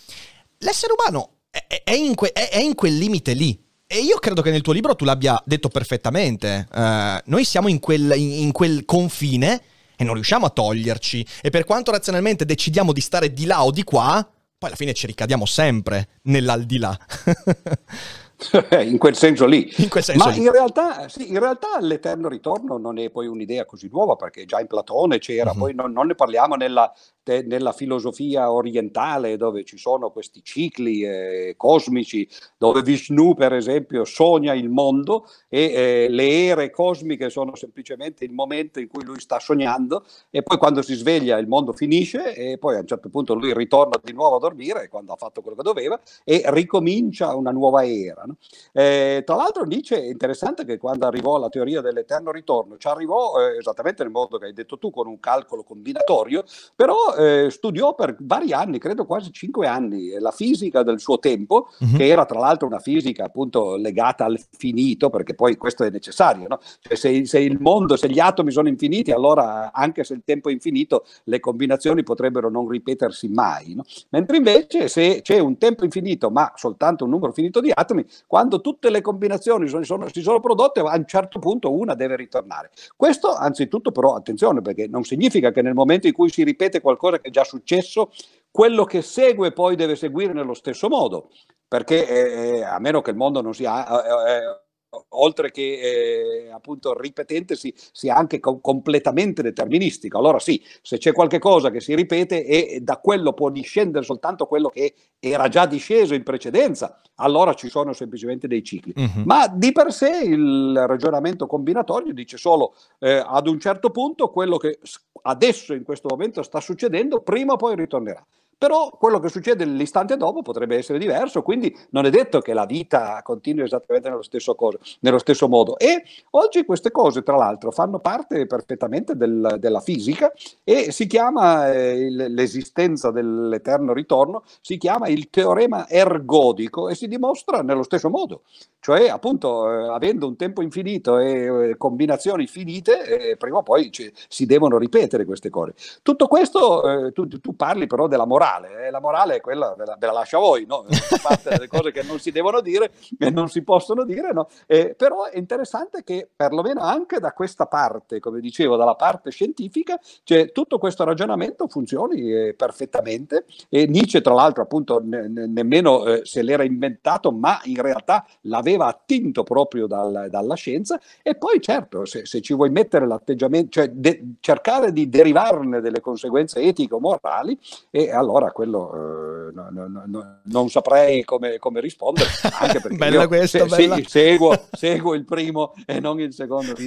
L'essere umano è, è, in que- è, in quel limite lì. E io credo che nel tuo libro tu l'abbia detto perfettamente. Uh, noi siamo in quel, in, in quel confine e non riusciamo a toglierci. E per quanto razionalmente decidiamo di stare di là o di qua, poi alla fine ci ricadiamo sempre nell'aldilà. (laughs) (laughs) in quel senso lì. In quel senso Ma lì. In, realtà, sì, in realtà l'eterno ritorno non è poi un'idea così nuova perché già in Platone c'era, uh-huh. poi non, non, ne parliamo nella, te, nella, filosofia orientale dove ci sono questi cicli eh, cosmici dove Vishnu per esempio sogna il mondo e eh, le ere cosmiche sono semplicemente il momento in cui lui sta sognando e poi quando si sveglia il mondo finisce e poi a un certo punto lui ritorna di nuovo a dormire quando ha fatto quello che doveva e ricomincia una nuova era. No? Eh, tra l'altro Nietzsche è interessante che quando arrivò alla teoria dell'eterno ritorno ci arrivò eh, esattamente nel modo che hai detto tu con un calcolo combinatorio, però eh, studiò per vari anni, credo quasi cinque anni, la fisica del suo tempo, mm-hmm. che era tra l'altro una fisica appunto legata al finito, perché poi questo è necessario, no? cioè, se, se il mondo, se gli atomi sono infiniti, allora anche se il tempo è infinito, le combinazioni potrebbero non ripetersi mai. No? Mentre invece se c'è un tempo infinito, ma soltanto un numero finito di atomi, quando tutte le combinazioni sono, sono, si sono prodotte, a un certo punto una deve ritornare. Questo anzitutto però attenzione perché non significa che nel momento in cui si ripete qualcosa che è già successo, quello che segue poi deve seguire nello stesso modo, perché eh, a meno che il mondo non sia... Eh, eh, oltre che eh, appunto ripetente, sia si anche co- completamente deterministico. Allora sì, se c'è qualche cosa che si ripete e da quello può discendere soltanto quello che era già disceso in precedenza, allora ci sono semplicemente dei cicli. Uh-huh. Ma di per sé il ragionamento combinatorio dice solo eh, ad un certo punto quello che adesso in questo momento sta succedendo, prima o poi ritornerà. Però quello che succede l'istante dopo potrebbe essere diverso, quindi non è detto che la vita continui esattamente nello stesso, cosa, nello stesso modo. E oggi queste cose, tra l'altro, fanno parte perfettamente del, della fisica e si chiama eh, l'esistenza dell'eterno ritorno, si chiama il teorema ergodico e si dimostra nello stesso modo. Cioè, appunto, eh, avendo un tempo infinito e eh, combinazioni finite, eh, prima o poi c- si devono ripetere queste cose. Tutto questo, eh, tu, tu parli però della morale morale. Eh? La morale è quella, ve la, ve la lascio a voi, no? parte delle cose che non si devono dire e non si possono dire, no? Eh, però è interessante che perlomeno anche da questa parte, come dicevo, dalla parte scientifica, cioè, tutto questo ragionamento funzioni eh, perfettamente e Nietzsche, tra l'altro, appunto, ne, ne, nemmeno eh, se l'era inventato, ma in realtà l'aveva attinto proprio dal, dalla scienza e poi certo, se, se ci vuoi mettere l'atteggiamento, cioè de, cercare di derivarne delle conseguenze etiche o morali, e allora allora quello eh, no, no, no, non saprei come, come, rispondere. (laughs) Anche perché bella questa, se, bella. Se, seguo, seguo, il primo e non il secondo (laughs)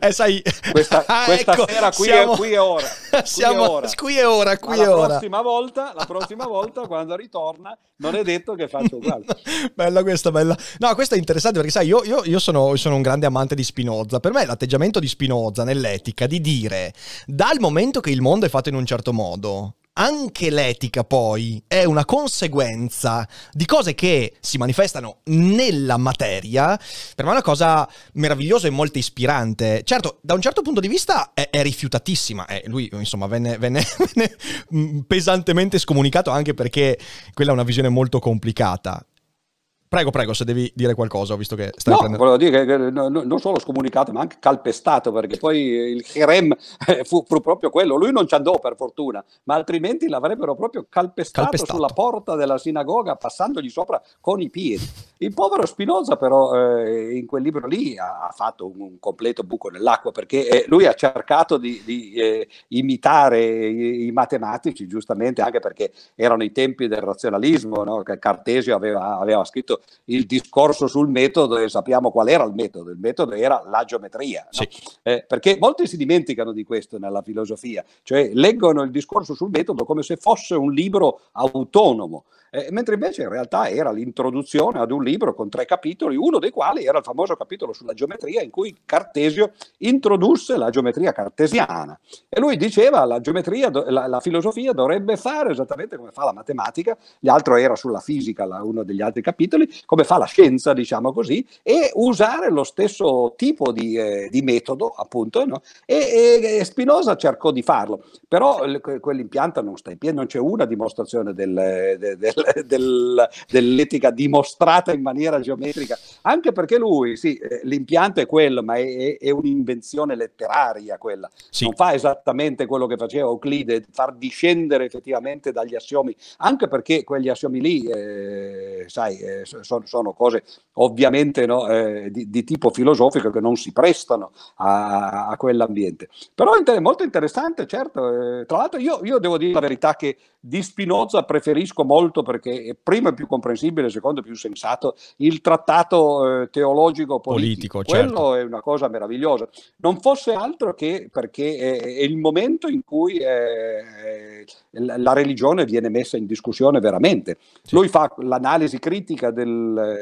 Eh, sai, questa, ah, questa ecco, sera qui, siamo, è, qui è ora. Qui siamo, è ora. Qui è ora, qui è la ora. Prossima volta, la prossima volta, quando ritorna, non è detto che faccio uguale. (laughs) bella questa, bella. No, questo è interessante perché sai, io, io, io sono, sono un grande amante di Spinoza. Per me l'atteggiamento di Spinoza nell'etica di dire, dal momento che il mondo è fatto in un certo modo, anche l'etica poi è una conseguenza di cose che si manifestano nella materia, per me è una cosa meravigliosa e molto ispirante. Certo, da un certo punto di vista è, è rifiutatissima, eh, lui insomma venne, venne, (laughs) venne mm, pesantemente scomunicato anche perché quella è una visione molto complicata. Prego, prego, se devi dire qualcosa, visto che stai no, prendendo... volevo dire che no, non solo scomunicato, ma anche calpestato, perché poi il Jerem eh, fu, fu, proprio quello. Lui non ci andò per fortuna, ma altrimenti l'avrebbero proprio calpestato, calpestato, sulla porta della sinagoga, passandogli sopra con i piedi. Il povero Spinoza, però, eh, in quel libro lì ha, ha fatto un, un, completo buco nell'acqua, perché eh, lui ha cercato di, di eh, imitare i, i, matematici, giustamente, anche perché erano i tempi del razionalismo, no? che Cartesio aveva, aveva scritto il discorso sul metodo e sappiamo qual era il metodo. Il metodo era la geometria, sì. no? eh, perché molti si dimenticano di questo nella filosofia, cioè leggono il discorso sul metodo come se fosse un libro autonomo. Eh, mentre invece in realtà era l'introduzione ad un libro con tre capitoli, uno dei quali era il famoso capitolo sulla geometria in cui Cartesio introdusse la geometria cartesiana. E lui diceva la geometria, la, la filosofia dovrebbe fare esattamente come fa la matematica, l'altro era sulla fisica, la, uno degli altri capitoli, come fa la scienza, diciamo così, e usare lo stesso tipo di, eh, di metodo, appunto, no? e, e, Spinoza cercò di farlo, però quell'impianto non sta in piedi, non c'è una dimostrazione del, del, del, dell'etica dimostrata in maniera geometrica, anche perché lui, sì, eh, l'impianto è quello, ma è, è un'invenzione letteraria quella, sì. non fa esattamente quello che faceva Euclide, far discendere effettivamente dagli assiomi, anche perché quegli assiomi lì, eh, sai, eh, sono, sono, cose ovviamente no, eh, di, di, tipo filosofico che non si prestano a, a quell'ambiente. Però è molto interessante, certo. Eh, tra l'altro io, io devo dire la verità che di Spinoza preferisco molto perché primo è più comprensibile, secondo è più sensato, il trattato eh, teologico politico. politico Quello certo. è una cosa meravigliosa. Non fosse altro che perché è, è il momento in cui eh, la religione viene messa in discussione veramente. Sì. Lui fa l'analisi critica del,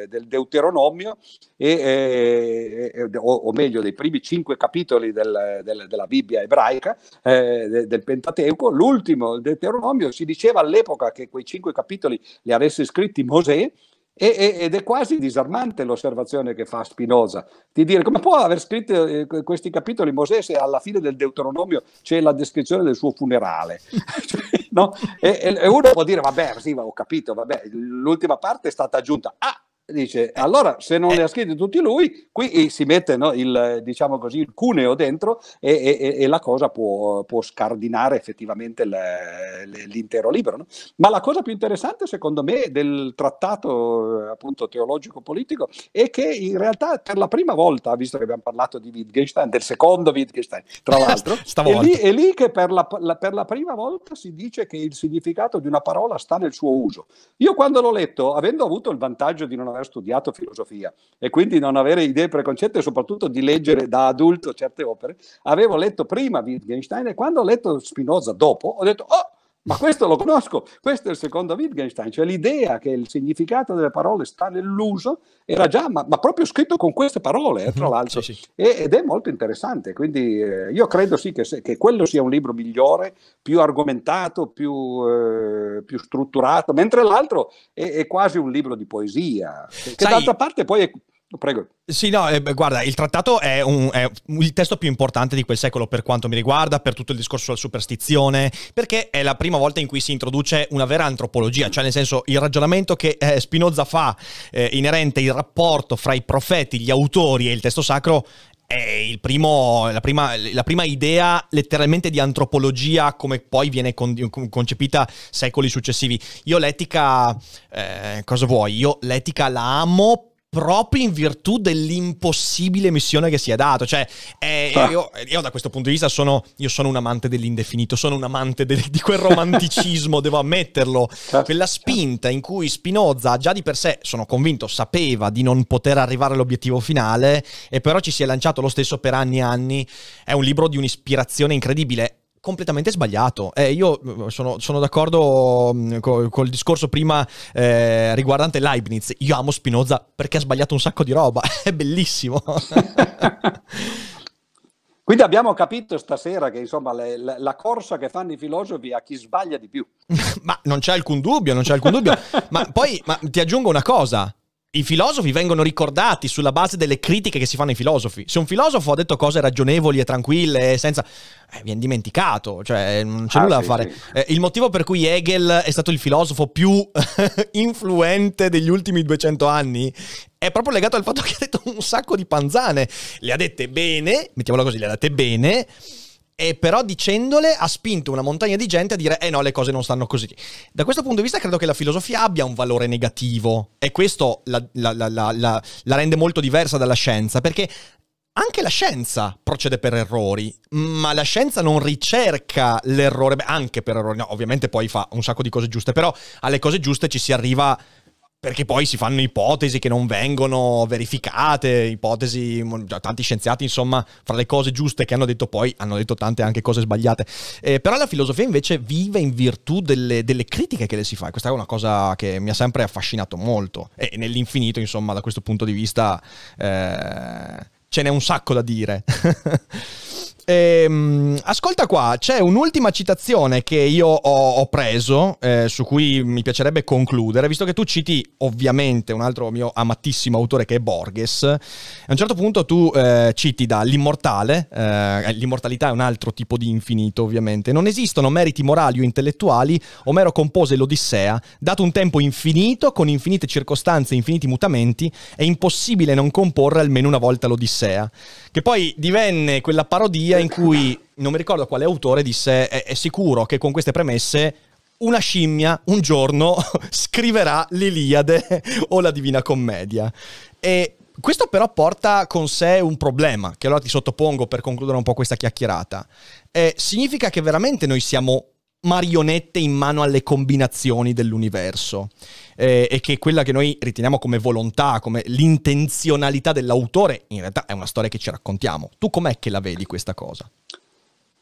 del Deuteronomio, e, e, o, o, meglio dei primi cinque capitoli del, del, della Bibbia ebraica, eh, del Pentateuco. L'ultimo, il Deuteronomio, si diceva all'epoca che quei cinque capitoli li avesse scritti Mosè, ed è quasi disarmante l'osservazione che fa Spinoza, di dire come può aver scritto eh, questi capitoli Mosè se alla fine del Deuteronomio c'è la descrizione del suo funerale. (laughs) Cioè, no? e, e, uno può dire, vabbè, sì, ho capito, vabbè, l'ultima parte è stata aggiunta. Ah, Dice, allora se non li ha scritti tutti lui, qui si mette no, il, diciamo così, il cuneo dentro e, e, e la cosa può, può, scardinare effettivamente le, le, l'intero libro. No? Ma la cosa più interessante secondo me del trattato appunto teologico-politico è che in realtà per la prima volta, visto che abbiamo parlato di Wittgenstein, del secondo Wittgenstein, tra (laughs) l'altro, è lì, è lì, che per la, la, per la prima volta si dice che il significato di una parola sta nel suo uso. Io quando l'ho letto, avendo avuto il vantaggio di non aver studiato filosofia e quindi non avere idee preconcette soprattutto di leggere da adulto certe opere, avevo letto prima Wittgenstein e quando ho letto Spinoza dopo ho detto oh ma questo lo conosco, questo è il secondo Wittgenstein, cioè l'idea che il significato delle parole sta nell'uso era già, ma, ma proprio scritto con queste parole, eh, tra mhm, l'altro, sì, sì. Ed è molto interessante. Quindi eh, io credo sì che, se, che, quello sia un libro migliore, più argomentato, più, eh, più strutturato, mentre l'altro è, è, quasi un libro di poesia, che Sai, d'altra parte poi è Prego. Sì, no, eh, guarda, il trattato è, un, è, il testo più importante di quel secolo per quanto mi riguarda, per tutto il discorso sulla superstizione, perché è la prima volta in cui si introduce una vera antropologia, cioè nel senso il ragionamento che eh, Spinoza fa eh, inerente il rapporto fra i profeti, gli autori e il testo sacro è primo, la, prima, la, prima, idea letteralmente di antropologia come poi viene con, concepita secoli successivi. Io l'etica, eh, cosa vuoi? Io l'etica la amo proprio in virtù dell'impossibile missione che si è dato. Cioè, eh, ah. io, io, da questo punto di vista sono, io sono un amante dell'indefinito, sono un amante de, di quel romanticismo, (laughs) devo ammetterlo. Certo, Quella spinta in cui Spinoza già di per sé, sono convinto, sapeva di non poter arrivare all'obiettivo finale e però ci si è lanciato lo stesso per anni e anni. È un libro di un'ispirazione incredibile completamente sbagliato. Eh, io mm, sono, sono d'accordo mm, col, col, discorso prima eh, riguardante Leibniz. Io amo Spinoza perché ha sbagliato un sacco di roba. (laughs) È bellissimo. (laughs) Quindi abbiamo capito stasera che insomma le, le, la corsa che fanno i filosofi a chi sbaglia di più. (laughs) ma non c'è alcun dubbio, non c'è alcun dubbio. ma poi ma ti aggiungo una cosa i filosofi vengono ricordati sulla base delle critiche che si fanno ai filosofi. Se un filosofo ha detto cose ragionevoli e tranquille, senza... Eh, viene dimenticato, cioè non c'è ah, nulla sì, da fare. Sì. Eh, il motivo per cui Hegel è stato il filosofo più (laughs) influente degli ultimi 200 anni è proprio legato al fatto che ha detto un sacco di panzane. Le ha dette bene, mettiamola così, le ha dette bene e però dicendole ha spinto una montagna di gente a dire eh no le cose non stanno così. Da questo punto di vista credo che la filosofia abbia un valore negativo e questo la, la, la, la rende molto diversa dalla scienza perché anche la scienza procede per errori, ma la scienza non ricerca l'errore, beh, anche per errori, no, ovviamente poi fa un sacco di cose giuste, però alle cose giuste ci si arriva perché poi si fanno ipotesi che non vengono verificate, ipotesi, tanti scienziati insomma, fra le cose giuste che hanno detto poi hanno detto tante anche cose sbagliate. Eh, però la filosofia invece vive in virtù delle, delle, critiche che le si fa, questa è una cosa che mi ha sempre affascinato molto e nell'infinito insomma da questo punto di vista eh, ce n'è un sacco da dire. (laughs) Ehm, ascolta qua, c'è un'ultima citazione che io ho, ho preso, eh, su cui mi piacerebbe concludere, visto che tu citi ovviamente un altro mio amatissimo autore che è Borges. A un certo punto tu eh, citi da l'immortale, eh, l'immortalità è un altro tipo di infinito ovviamente, non esistono meriti morali o intellettuali, Omero compose l'Odissea, dato un tempo infinito, con infinite circostanze e infiniti mutamenti, è impossibile non comporre almeno una volta l'Odissea, che poi divenne quella parodia in cui, non mi ricordo quale autore, disse è, è sicuro che con queste premesse una scimmia un giorno (laughs) scriverà l'Iliade (laughs) o la Divina Commedia. E questo però porta con sé un problema, che allora ti sottopongo per concludere un po' questa chiacchierata. Eh, significa che veramente noi siamo marionette in mano alle combinazioni dell'universo eh, e che quella che noi riteniamo come volontà, come l'intenzionalità dell'autore, in realtà è una storia che ci raccontiamo. Tu com'è che la vedi questa cosa?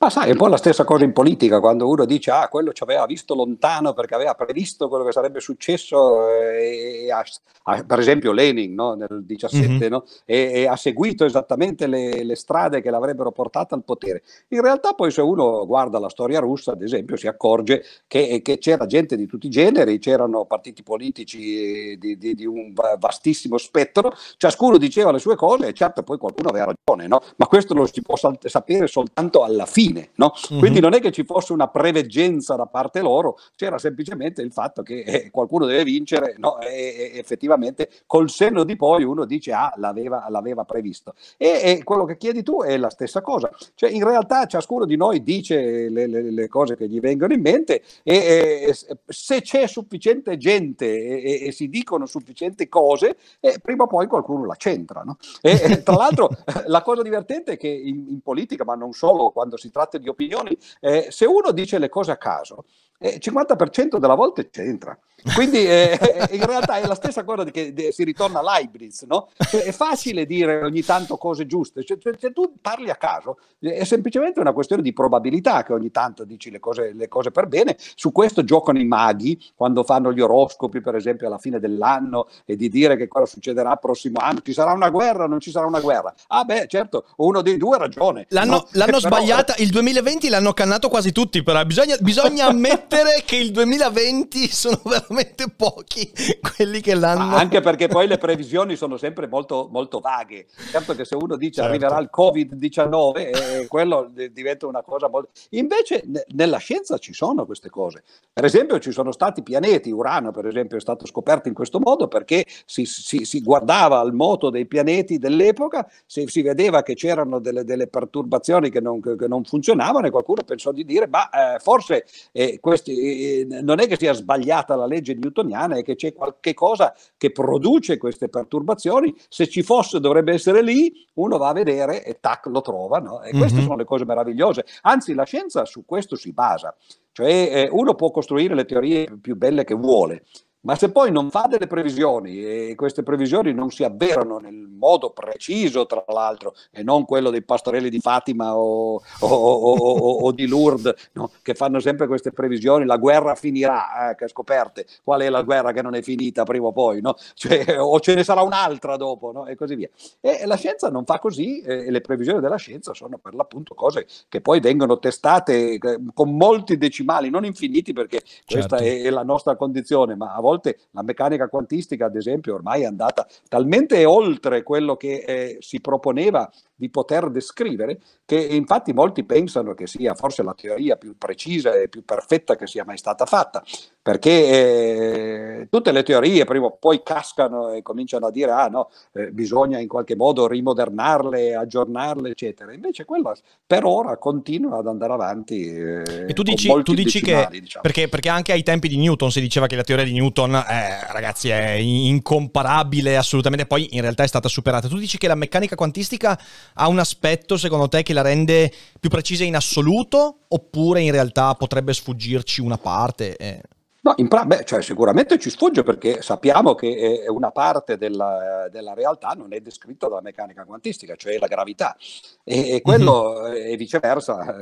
Ma sai, è un po' la stessa cosa in politica, quando uno dice ah, quello ci aveva visto lontano perché aveva previsto quello che sarebbe successo, eh, e, ha, ha, per esempio Lenin no, nel 17, mm-hmm. no, e, e, ha seguito esattamente le, le, strade che l'avrebbero portata al potere. In realtà poi se uno guarda la storia russa, ad esempio, si accorge che, che c'era gente di tutti i generi, c'erano partiti politici di, di, di, un vastissimo spettro, ciascuno diceva le sue cose e certo poi qualcuno aveva ragione, no? ma questo lo si può sapere soltanto alla fine fine. No? Uh-huh. Quindi non è che ci fosse una preveggenza da parte loro, c'era semplicemente il fatto che eh, qualcuno deve vincere no? e, e, effettivamente col senno di poi uno dice ah l'aveva, l'aveva previsto. E, e, quello che chiedi tu è la stessa cosa, cioè in realtà ciascuno di noi dice le, le, le cose che gli vengono in mente e, se c'è sufficiente gente e, si dicono sufficienti cose, eh, prima o poi qualcuno la centra. No? E, tra l'altro (laughs) la cosa divertente è che in, in politica, ma non solo quando si tratta di opinioni, eh, se uno dice le cose a caso, eh, 50% della volta c'entra. Quindi eh, (laughs) in realtà è la stessa cosa che si ritorna all'Hybrids, no? Cioè, è facile dire ogni tanto cose giuste, cioè, cioè, se tu parli a caso è semplicemente una questione di probabilità che ogni tanto dici le cose, le cose per bene, su questo giocano i maghi quando fanno gli oroscopi per esempio alla fine dell'anno e di dire che cosa succederà il prossimo anno, ci sarà una guerra o non ci sarà una guerra. Ah beh certo, uno dei due ha ragione. L'hanno, no? l'hanno però, sbagliata, il 2020 l'hanno cannato quasi tutti, però bisogna, bisogna (laughs) ammettere che il 2020 sono veramente (laughs) veramente pochi quelli che l'hanno. Ma anche perché poi le previsioni sono sempre molto, molto vaghe. Certo che se uno dice certo. arriverà il Covid-19, eh, quello diventa una cosa molto... Invece ne, nella scienza ci sono queste cose. Per esempio ci sono stati pianeti, Urano per esempio è stato scoperto in questo modo perché si, si, si guardava al moto dei pianeti dell'epoca, si, si vedeva che c'erano delle, delle perturbazioni che non, che non, funzionavano e qualcuno pensò di dire ma eh, forse eh, questi, eh, non è che sia sbagliata la legge legge newtoniana è che c'è qualche cosa che produce queste perturbazioni, se ci fosse dovrebbe essere lì, uno va a vedere e tac lo trova, no? e queste mm-hmm. sono le cose meravigliose, anzi la scienza su questo si basa, cioè eh, uno può costruire le teorie più belle che vuole, ma se poi non fa delle previsioni e queste previsioni non si avverano nel modo preciso, tra l'altro, e non quello dei pastorelli di Fatima o, o, o, o di Lourdes, no? che fanno sempre queste previsioni, la guerra finirà, eh, che scoperte, qual è la guerra che non è finita prima o poi, no? cioè, (laughs) o ce ne sarà un'altra dopo, no? e così via. E la scienza non fa così e le previsioni della scienza sono per l'appunto cose che poi vengono testate eh, con molti decimali, non infiniti perché certo. questa è la nostra condizione, ma a volte volte la meccanica quantistica, ad esempio, ormai è andata talmente oltre quello che eh, si proponeva di poter descrivere, che infatti molti pensano che sia forse la teoria più precisa e più perfetta che sia mai stata fatta, perché eh, tutte le teorie prima o poi cascano e cominciano a dire ah no, eh, bisogna in qualche modo rimodernarle, aggiornarle, eccetera. Invece quella per ora continua ad andare avanti. Eh, e tu dici, tu dici che, diciamo. perché, perché, anche ai tempi di Newton si diceva che la teoria di Newton, eh, ragazzi, è incomparabile assolutamente, poi in realtà è stata superata. Tu dici che la meccanica quantistica ha un aspetto secondo te che la rende più precisa in assoluto oppure in realtà potrebbe sfuggirci una parte? Eh? No, in pra- beh, cioè, sicuramente ci sfugge perché sappiamo che una parte della, della, realtà non è descritta dalla meccanica quantistica, cioè la gravità, e, e quello mm-hmm. e viceversa,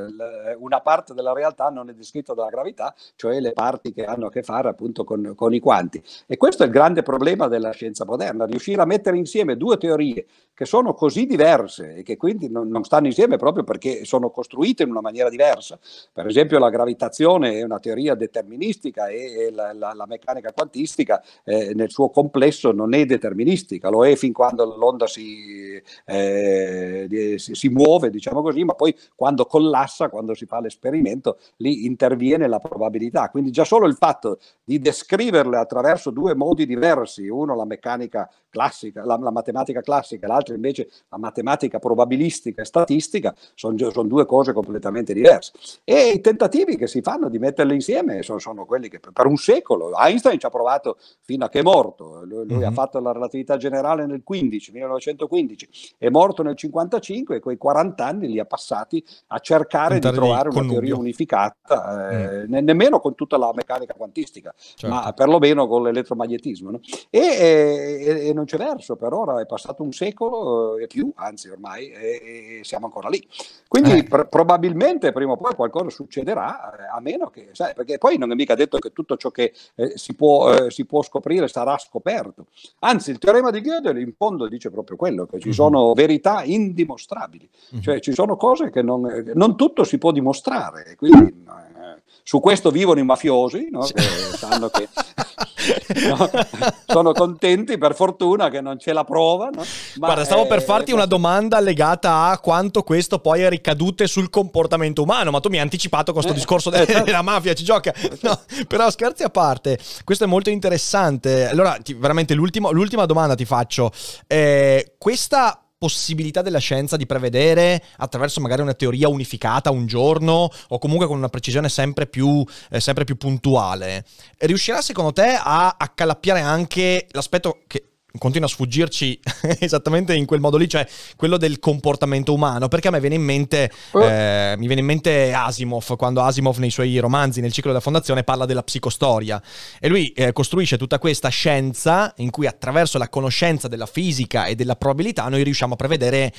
una parte della realtà non è descritta dalla gravità, cioè le parti che hanno a che fare appunto con, con i quanti. E questo è il grande problema della scienza moderna, riuscire a mettere insieme due teorie che sono così diverse e che quindi non, non stanno insieme proprio perché sono costruite in una maniera diversa. Per esempio la gravitazione è una teoria deterministica e la, la, la meccanica quantistica eh, nel suo complesso non è deterministica, lo è fin quando l'onda si, eh, si, si, muove, diciamo così, ma poi quando collassa, quando si fa l'esperimento, lì interviene la probabilità. Quindi già solo il fatto di descriverle attraverso due modi diversi, uno la meccanica classica, la, la matematica classica, l'altro invece la matematica probabilistica e statistica, sono, sono, due cose completamente diverse. E i tentativi che si fanno di metterle insieme sono, sono quelli che per un secolo, Einstein ci ha provato fino a che è morto, lui, lui mm-hmm. ha mhm. fatto la relatività generale nel 15, 1915, è morto nel 55 e quei 40 anni li ha passati a cercare Tentare di trovare una teoria unificata, eh, mm. nemmeno con tutta la meccanica quantistica, certo. ma perlomeno con l'elettromagnetismo. No? E, e, e, non c'è verso, per ora è passato un secolo e più, anzi ormai, e, e siamo ancora lì. Quindi eh. pr- probabilmente prima o poi qualcosa succederà, eh, a meno che, sai, perché poi non è mica detto che tutto ciò che eh, si, può, eh, si, può, scoprire sarà scoperto. Anzi, il teorema di Gödel in fondo dice proprio quello, che ci mm-hmm. sono verità indimostrabili, mm-hmm. cioè ci sono cose che non, eh, non tutto si può dimostrare, quindi eh, su questo vivono i mafiosi, no? che sanno che (laughs) no? sono contenti per fortuna che non c'è la prova. No? Guarda, stavo per farti una domanda legata a quanto questo poi è ricadute sul comportamento umano, ma tu mi hai anticipato questo eh, discorso eh, certo. della mafia, ci gioca. No, però scherzi a parte, questo è molto interessante. Allora, ti, veramente l'ultima domanda ti faccio. Eh, questa possibilità della scienza di prevedere attraverso magari una teoria unificata un giorno o comunque con una precisione sempre più, eh, sempre più puntuale, riuscirà secondo te a accalappiare anche l'aspetto che continua a sfuggirci (laughs) esattamente in quel modo lì, cioè quello del comportamento umano, perché a me viene in mente, oh. eh, mi viene in mente Asimov, quando Asimov nei suoi romanzi, nel ciclo della fondazione, parla della psicostoria e lui eh, costruisce tutta questa scienza in cui attraverso la conoscenza della fisica e della probabilità noi riusciamo a prevedere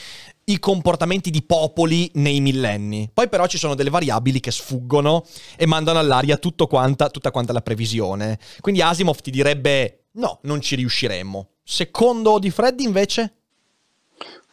i comportamenti di popoli nei millenni. Poi però ci sono delle variabili che sfuggono e mandano all'aria quanta, tutta quanta la previsione. Quindi Asimov ti direbbe no, non ci riusciremmo. Secondo Di Freddi invece?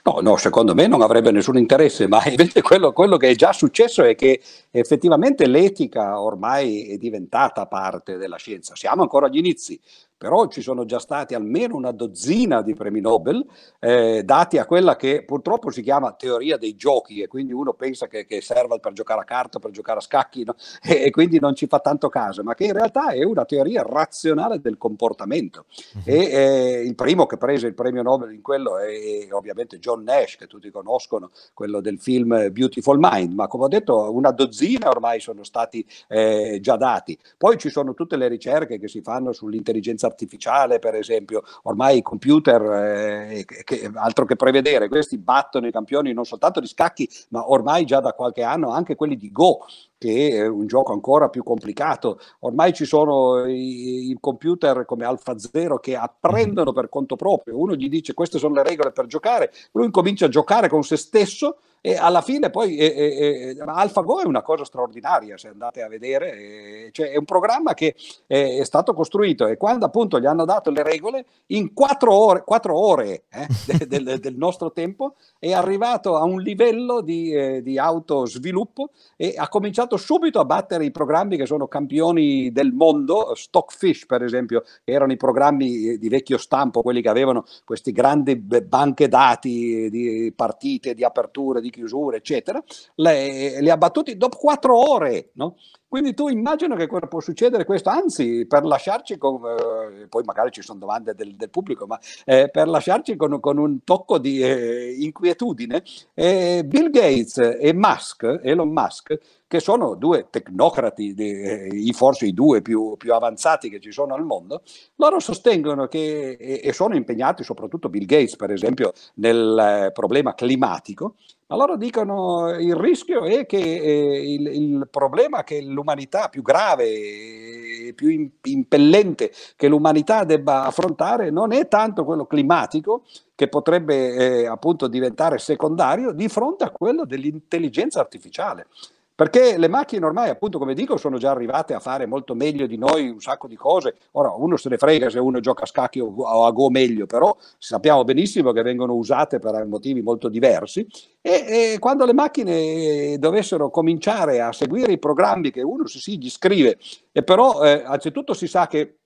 No, no, secondo me non avrebbe nessun interesse, ma (laughs) invece quello, quello, che è già successo è che effettivamente l'etica ormai è diventata parte della scienza. Siamo ancora agli inizi, però ci sono già stati almeno una dozzina di premi Nobel eh, dati a quella che purtroppo si chiama teoria dei giochi e quindi uno pensa che, che serva per giocare a carta, per giocare a scacchi no? (laughs) e, e, quindi non ci fa tanto caso, ma che in realtà è una teoria razionale del comportamento. Uh-huh. E eh, il primo che prese il premio Nobel in quello è, è ovviamente John Nash, che tutti conoscono, quello del film Beautiful Mind, ma come ho detto una dozzina ormai sono stati eh, già dati. Poi ci sono tutte le ricerche che si fanno sull'intelligenza artificiale, per esempio, ormai i computer, eh, che, altro che prevedere, questi battono i campioni non soltanto di scacchi, ma ormai già da qualche anno anche quelli di Go, che è un gioco ancora più complicato. Ormai ci sono i, i computer come AlphaZero che apprendono per conto proprio. Uno gli dice queste sono le regole per giocare, lui comincia a giocare con se stesso e alla fine poi eh, eh, AlphaGo è una cosa straordinaria se andate a vedere, eh, cioè è un programma che è stato costruito e quando appunto gli hanno dato le regole in quattro ore, quattro ore eh, (laughs) del, del, nostro tempo è arrivato a un livello di, eh, di autosviluppo e ha cominciato subito a battere i programmi che sono campioni del mondo, Stockfish per esempio, che erano i programmi di vecchio stampo, quelli che avevano questi grandi banche dati di partite, di aperture, di di chiusura, eccetera, le, li ha battuti dopo quattro ore, no? Quindi tu immagina che cosa può succedere questo, anzi per lasciarci con, eh, poi magari ci sono domande del, del pubblico, ma eh, per lasciarci con, con, un tocco di eh, inquietudine, eh, Bill Gates e Musk, Elon Musk, che sono due tecnocrati, eh, forse i due più, più, avanzati che ci sono al mondo, loro sostengono che, e, e sono impegnati, soprattutto Bill Gates per esempio, nel eh, problema climatico, ma loro dicono il rischio è che eh, il, il, problema che l'umanità più grave più impellente che l'umanità debba affrontare non è tanto quello climatico, che potrebbe eh, appunto diventare secondario, di fronte a quello dell'intelligenza artificiale. Perché le macchine ormai, appunto, come dico, sono già arrivate a fare molto meglio di noi un sacco di cose. Ora, uno se ne frega se uno gioca a scacchi o a go meglio, però sappiamo benissimo che vengono usate per motivi molto diversi. E, e quando le macchine dovessero cominciare a seguire i programmi che uno si sì, gli scrive, e però eh, anzitutto si sa che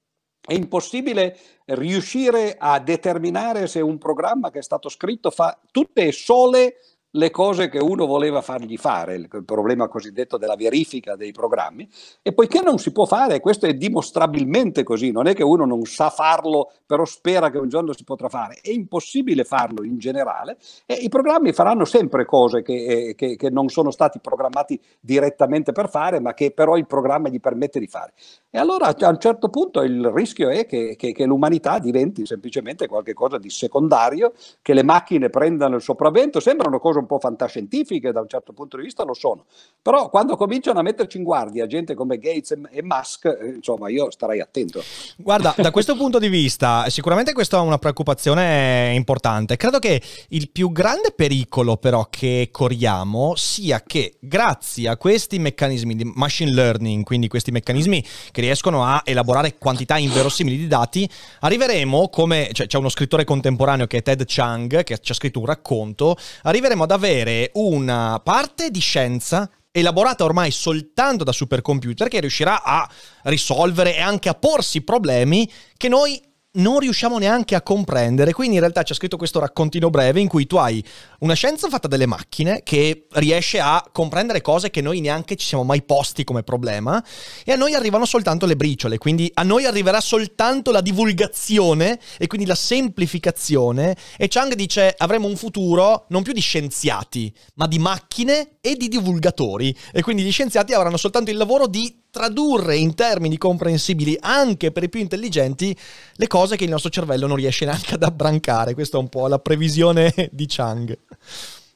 è impossibile riuscire a determinare se un programma che è stato scritto fa tutte e sole le cose che uno voleva fargli fare, il problema cosiddetto della verifica dei programmi, e poiché non si può fare, questo è dimostrabilmente così, non è che uno non sa farlo, però spera che un giorno si potrà fare, è impossibile farlo in generale, e i programmi faranno sempre cose che, eh, che, che non sono stati programmati direttamente per fare, ma che però il programma gli permette di fare. E allora a un certo punto il rischio è che, che, l'umanità diventi semplicemente qualcosa di secondario, che le macchine prendano il sopravvento, sembrano cose un po' fantascientifiche da un certo punto di vista, lo sono. Però quando cominciano a metterci in guardia gente come Gates e Musk, eh, insomma io starei attento. Guarda, da questo (laughs) punto di vista sicuramente questa è una preoccupazione importante. Credo che il più grande pericolo però che corriamo sia che grazie a questi meccanismi di machine learning, quindi questi meccanismi che riescono a elaborare quantità inverosimili di dati, arriveremo come, cioè c'è uno scrittore contemporaneo che è Ted Chang, che ci ha scritto un racconto, arriveremo ad avere una parte di scienza elaborata ormai soltanto da supercomputer che riuscirà a risolvere e anche a porsi problemi che noi non riusciamo neanche a comprendere. Quindi in realtà c'è scritto questo raccontino breve in cui tu hai una scienza fatta dalle macchine che riesce a comprendere cose che noi neanche ci siamo mai posti come problema e a noi arrivano soltanto le briciole, quindi a noi arriverà soltanto la divulgazione e quindi la semplificazione. E Chang dice avremo un futuro non più di scienziati, ma di macchine e di divulgatori. E quindi gli scienziati avranno soltanto il lavoro di tradurre in termini comprensibili anche per i più intelligenti le cose che il nostro cervello non riesce neanche ad abbrancare. Questa è un po' la previsione di Chang.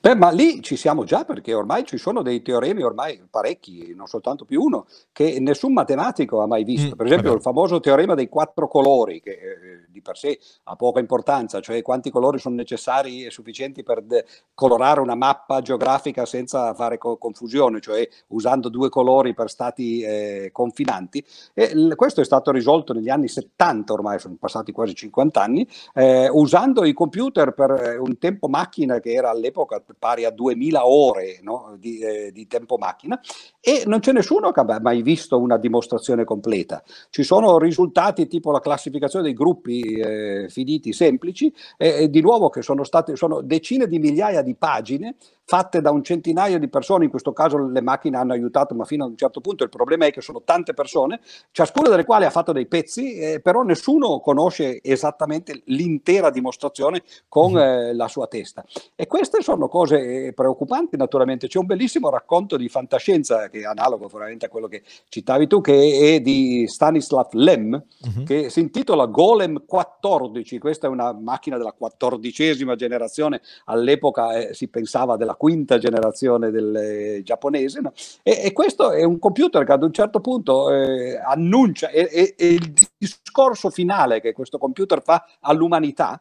Beh, ma lì ci siamo già perché ormai ci sono dei teoremi, ormai parecchi, non soltanto più uno, che nessun matematico ha mai visto. Mm, per esempio il famoso teorema dei quattro colori, che eh, di per sé ha poca importanza, cioè quanti colori sono necessari e sufficienti per de- colorare una mappa geografica senza fare co- confusione, cioè usando due colori per stati eh, confinanti. E l- questo è stato risolto negli anni 70, ormai sono passati quasi 50 anni, eh, usando i computer per eh, un tempo macchina che era all'epoca pari a 2000 ore no? di, eh, di, tempo macchina e non c'è nessuno che abbia mai visto una dimostrazione completa. Ci sono risultati tipo la classificazione dei gruppi eh, finiti semplici e, e, di nuovo che sono state sono decine di migliaia di pagine fatte da un centinaio di persone, in questo caso le macchine hanno aiutato, ma fino a un certo punto il problema è che sono tante persone, ciascuna delle quali ha fatto dei pezzi, eh, però nessuno conosce esattamente l'intera dimostrazione con mm-hmm. eh, la sua testa. E queste sono cose eh, preoccupanti naturalmente. C'è un bellissimo racconto di fantascienza che è analogo veramente a quello che citavi tu, che è di Stanislav Lem, mm-hmm. che si intitola Golem 14. Questa è una macchina della quattordicesima generazione, all'epoca eh, si pensava della quinta generazione del eh, giapponese, no? e, e, questo è un computer che ad un certo punto eh, annuncia, e, e, il discorso finale che questo computer fa all'umanità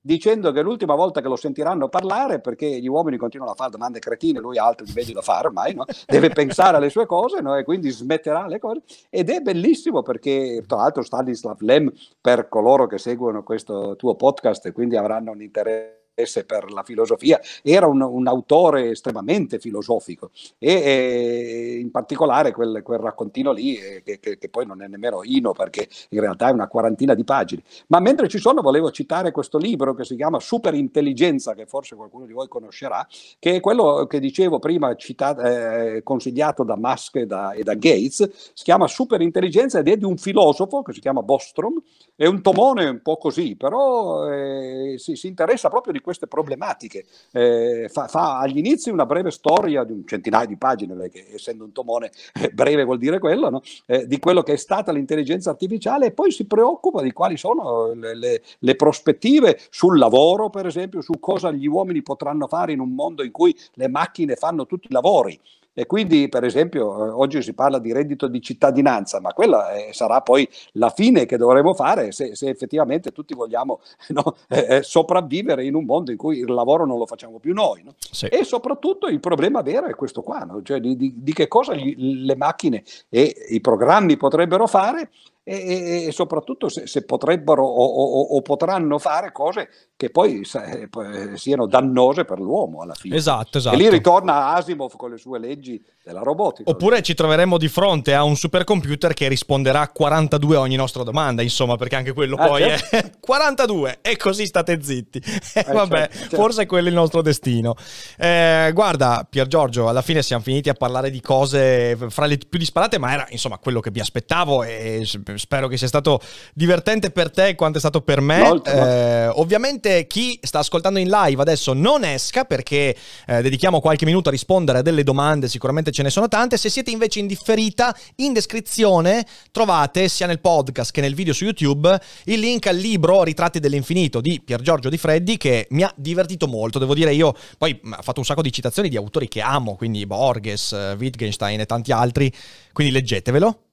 dicendo che l'ultima volta che lo sentiranno parlare, perché gli uomini continuano a fare domande cretine, lui ha altro di meglio da fare ormai, no? deve pensare alle sue cose no? e quindi smetterà le cose. Ed è bellissimo perché, tra l'altro, Stanislav Lem, per coloro che seguono questo tuo podcast e quindi avranno un interesse interesse per la filosofia, era un, un autore estremamente filosofico e, e in particolare quel, quel raccontino lì, eh, che, che, che, poi non è nemmeno Ino perché in realtà è una quarantina di pagine. Ma mentre ci sono volevo citare questo libro che si chiama Superintelligenza, che forse qualcuno di voi conoscerà, che è quello che dicevo prima, citato, eh, consigliato da Musk e da, e da Gates, si chiama Superintelligenza ed è di un filosofo che si chiama Bostrom, è un tomone un po' così, però eh, si, si, interessa proprio di queste problematiche. Eh, fa, fa, agli inizi una breve storia di un centinaio di pagine, perché essendo un tomone eh, breve vuol dire quello, no? Eh, di quello che è stata l'intelligenza artificiale e poi si preoccupa di quali sono le, le, le prospettive sul lavoro, per esempio, su cosa gli uomini potranno fare in un mondo in cui le macchine fanno tutti i lavori E quindi, per esempio, eh, oggi si parla di reddito di cittadinanza, ma quella eh, sarà poi la fine che dovremo fare se, se effettivamente tutti vogliamo (laughs) no, eh, eh, sopravvivere in un mondo in cui il lavoro non lo facciamo più noi. No? Sì. E soprattutto il problema vero è questo qua, no? cioè di, di, di, che cosa gli, le macchine e i programmi potrebbero fare e, e soprattutto se, se potrebbero o, o, o, potranno fare cose che poi eh, siano dannose per l'uomo alla fine. Esatto, esatto. E lì ritorna Asimov con le sue leggi della robotica. Oppure ci troveremo di fronte a un supercomputer che risponderà a 42 a ogni nostra domanda, insomma, perché anche quello ah, poi certo. (laughs) è 42 e così state zitti. Eh, (laughs) vabbè, certo, certo. forse è quello il nostro destino. Eh, guarda, Pier Giorgio, alla fine siamo finiti a parlare di cose fra le più disparate, ma era insomma quello che vi aspettavo e spero che sia stato divertente per te quanto è stato per me. Molto, eh, molto. Ovviamente chi sta ascoltando in live adesso non esca perché eh, dedichiamo qualche minuto a rispondere a delle domande, sicuramente ce ne sono tante. Se siete invece in differita, in descrizione trovate sia nel podcast che nel video su YouTube il link al libro Ritratti dell'infinito di Pier Giorgio Di Freddi che mi ha divertito molto, devo dire io, poi ha fatto un sacco di citazioni di autori che amo, quindi Borges, Wittgenstein e tanti altri, quindi leggetevelo.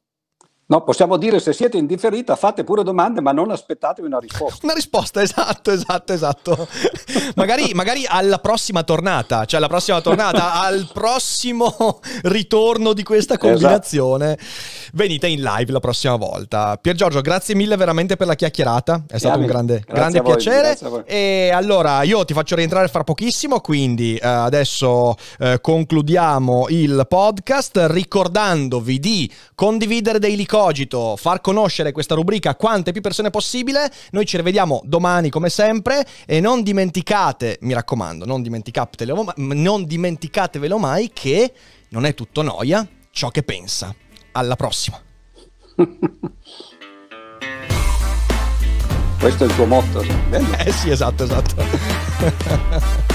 No, possiamo dire se siete in differita fate pure domande ma non aspettatevi una risposta. Una risposta, (laughs) esatto, esatto, esatto. magari, magari, alla prossima tornata, cioè alla prossima tornata, (laughs) al prossimo ritorno di questa esatto. combinazione, esatto. venite in live la prossima volta. Pier Giorgio, grazie mille veramente per la chiacchierata, è stato un grande, grande voi, piacere. E allora io ti faccio rientrare fra pochissimo, quindi eh, adesso eh, concludiamo il podcast ricordandovi di condividere dei link Cogito, far conoscere questa rubrica a quante più persone possibile. Noi ci rivediamo domani come sempre e non dimenticate, mi raccomando, non dimenticatevelo, non dimenticatevelo mai che non è tutto noia ciò che pensa. Alla prossima. (laughs) Questo è il tuo motto. Eh sì, esatto, esatto. (laughs)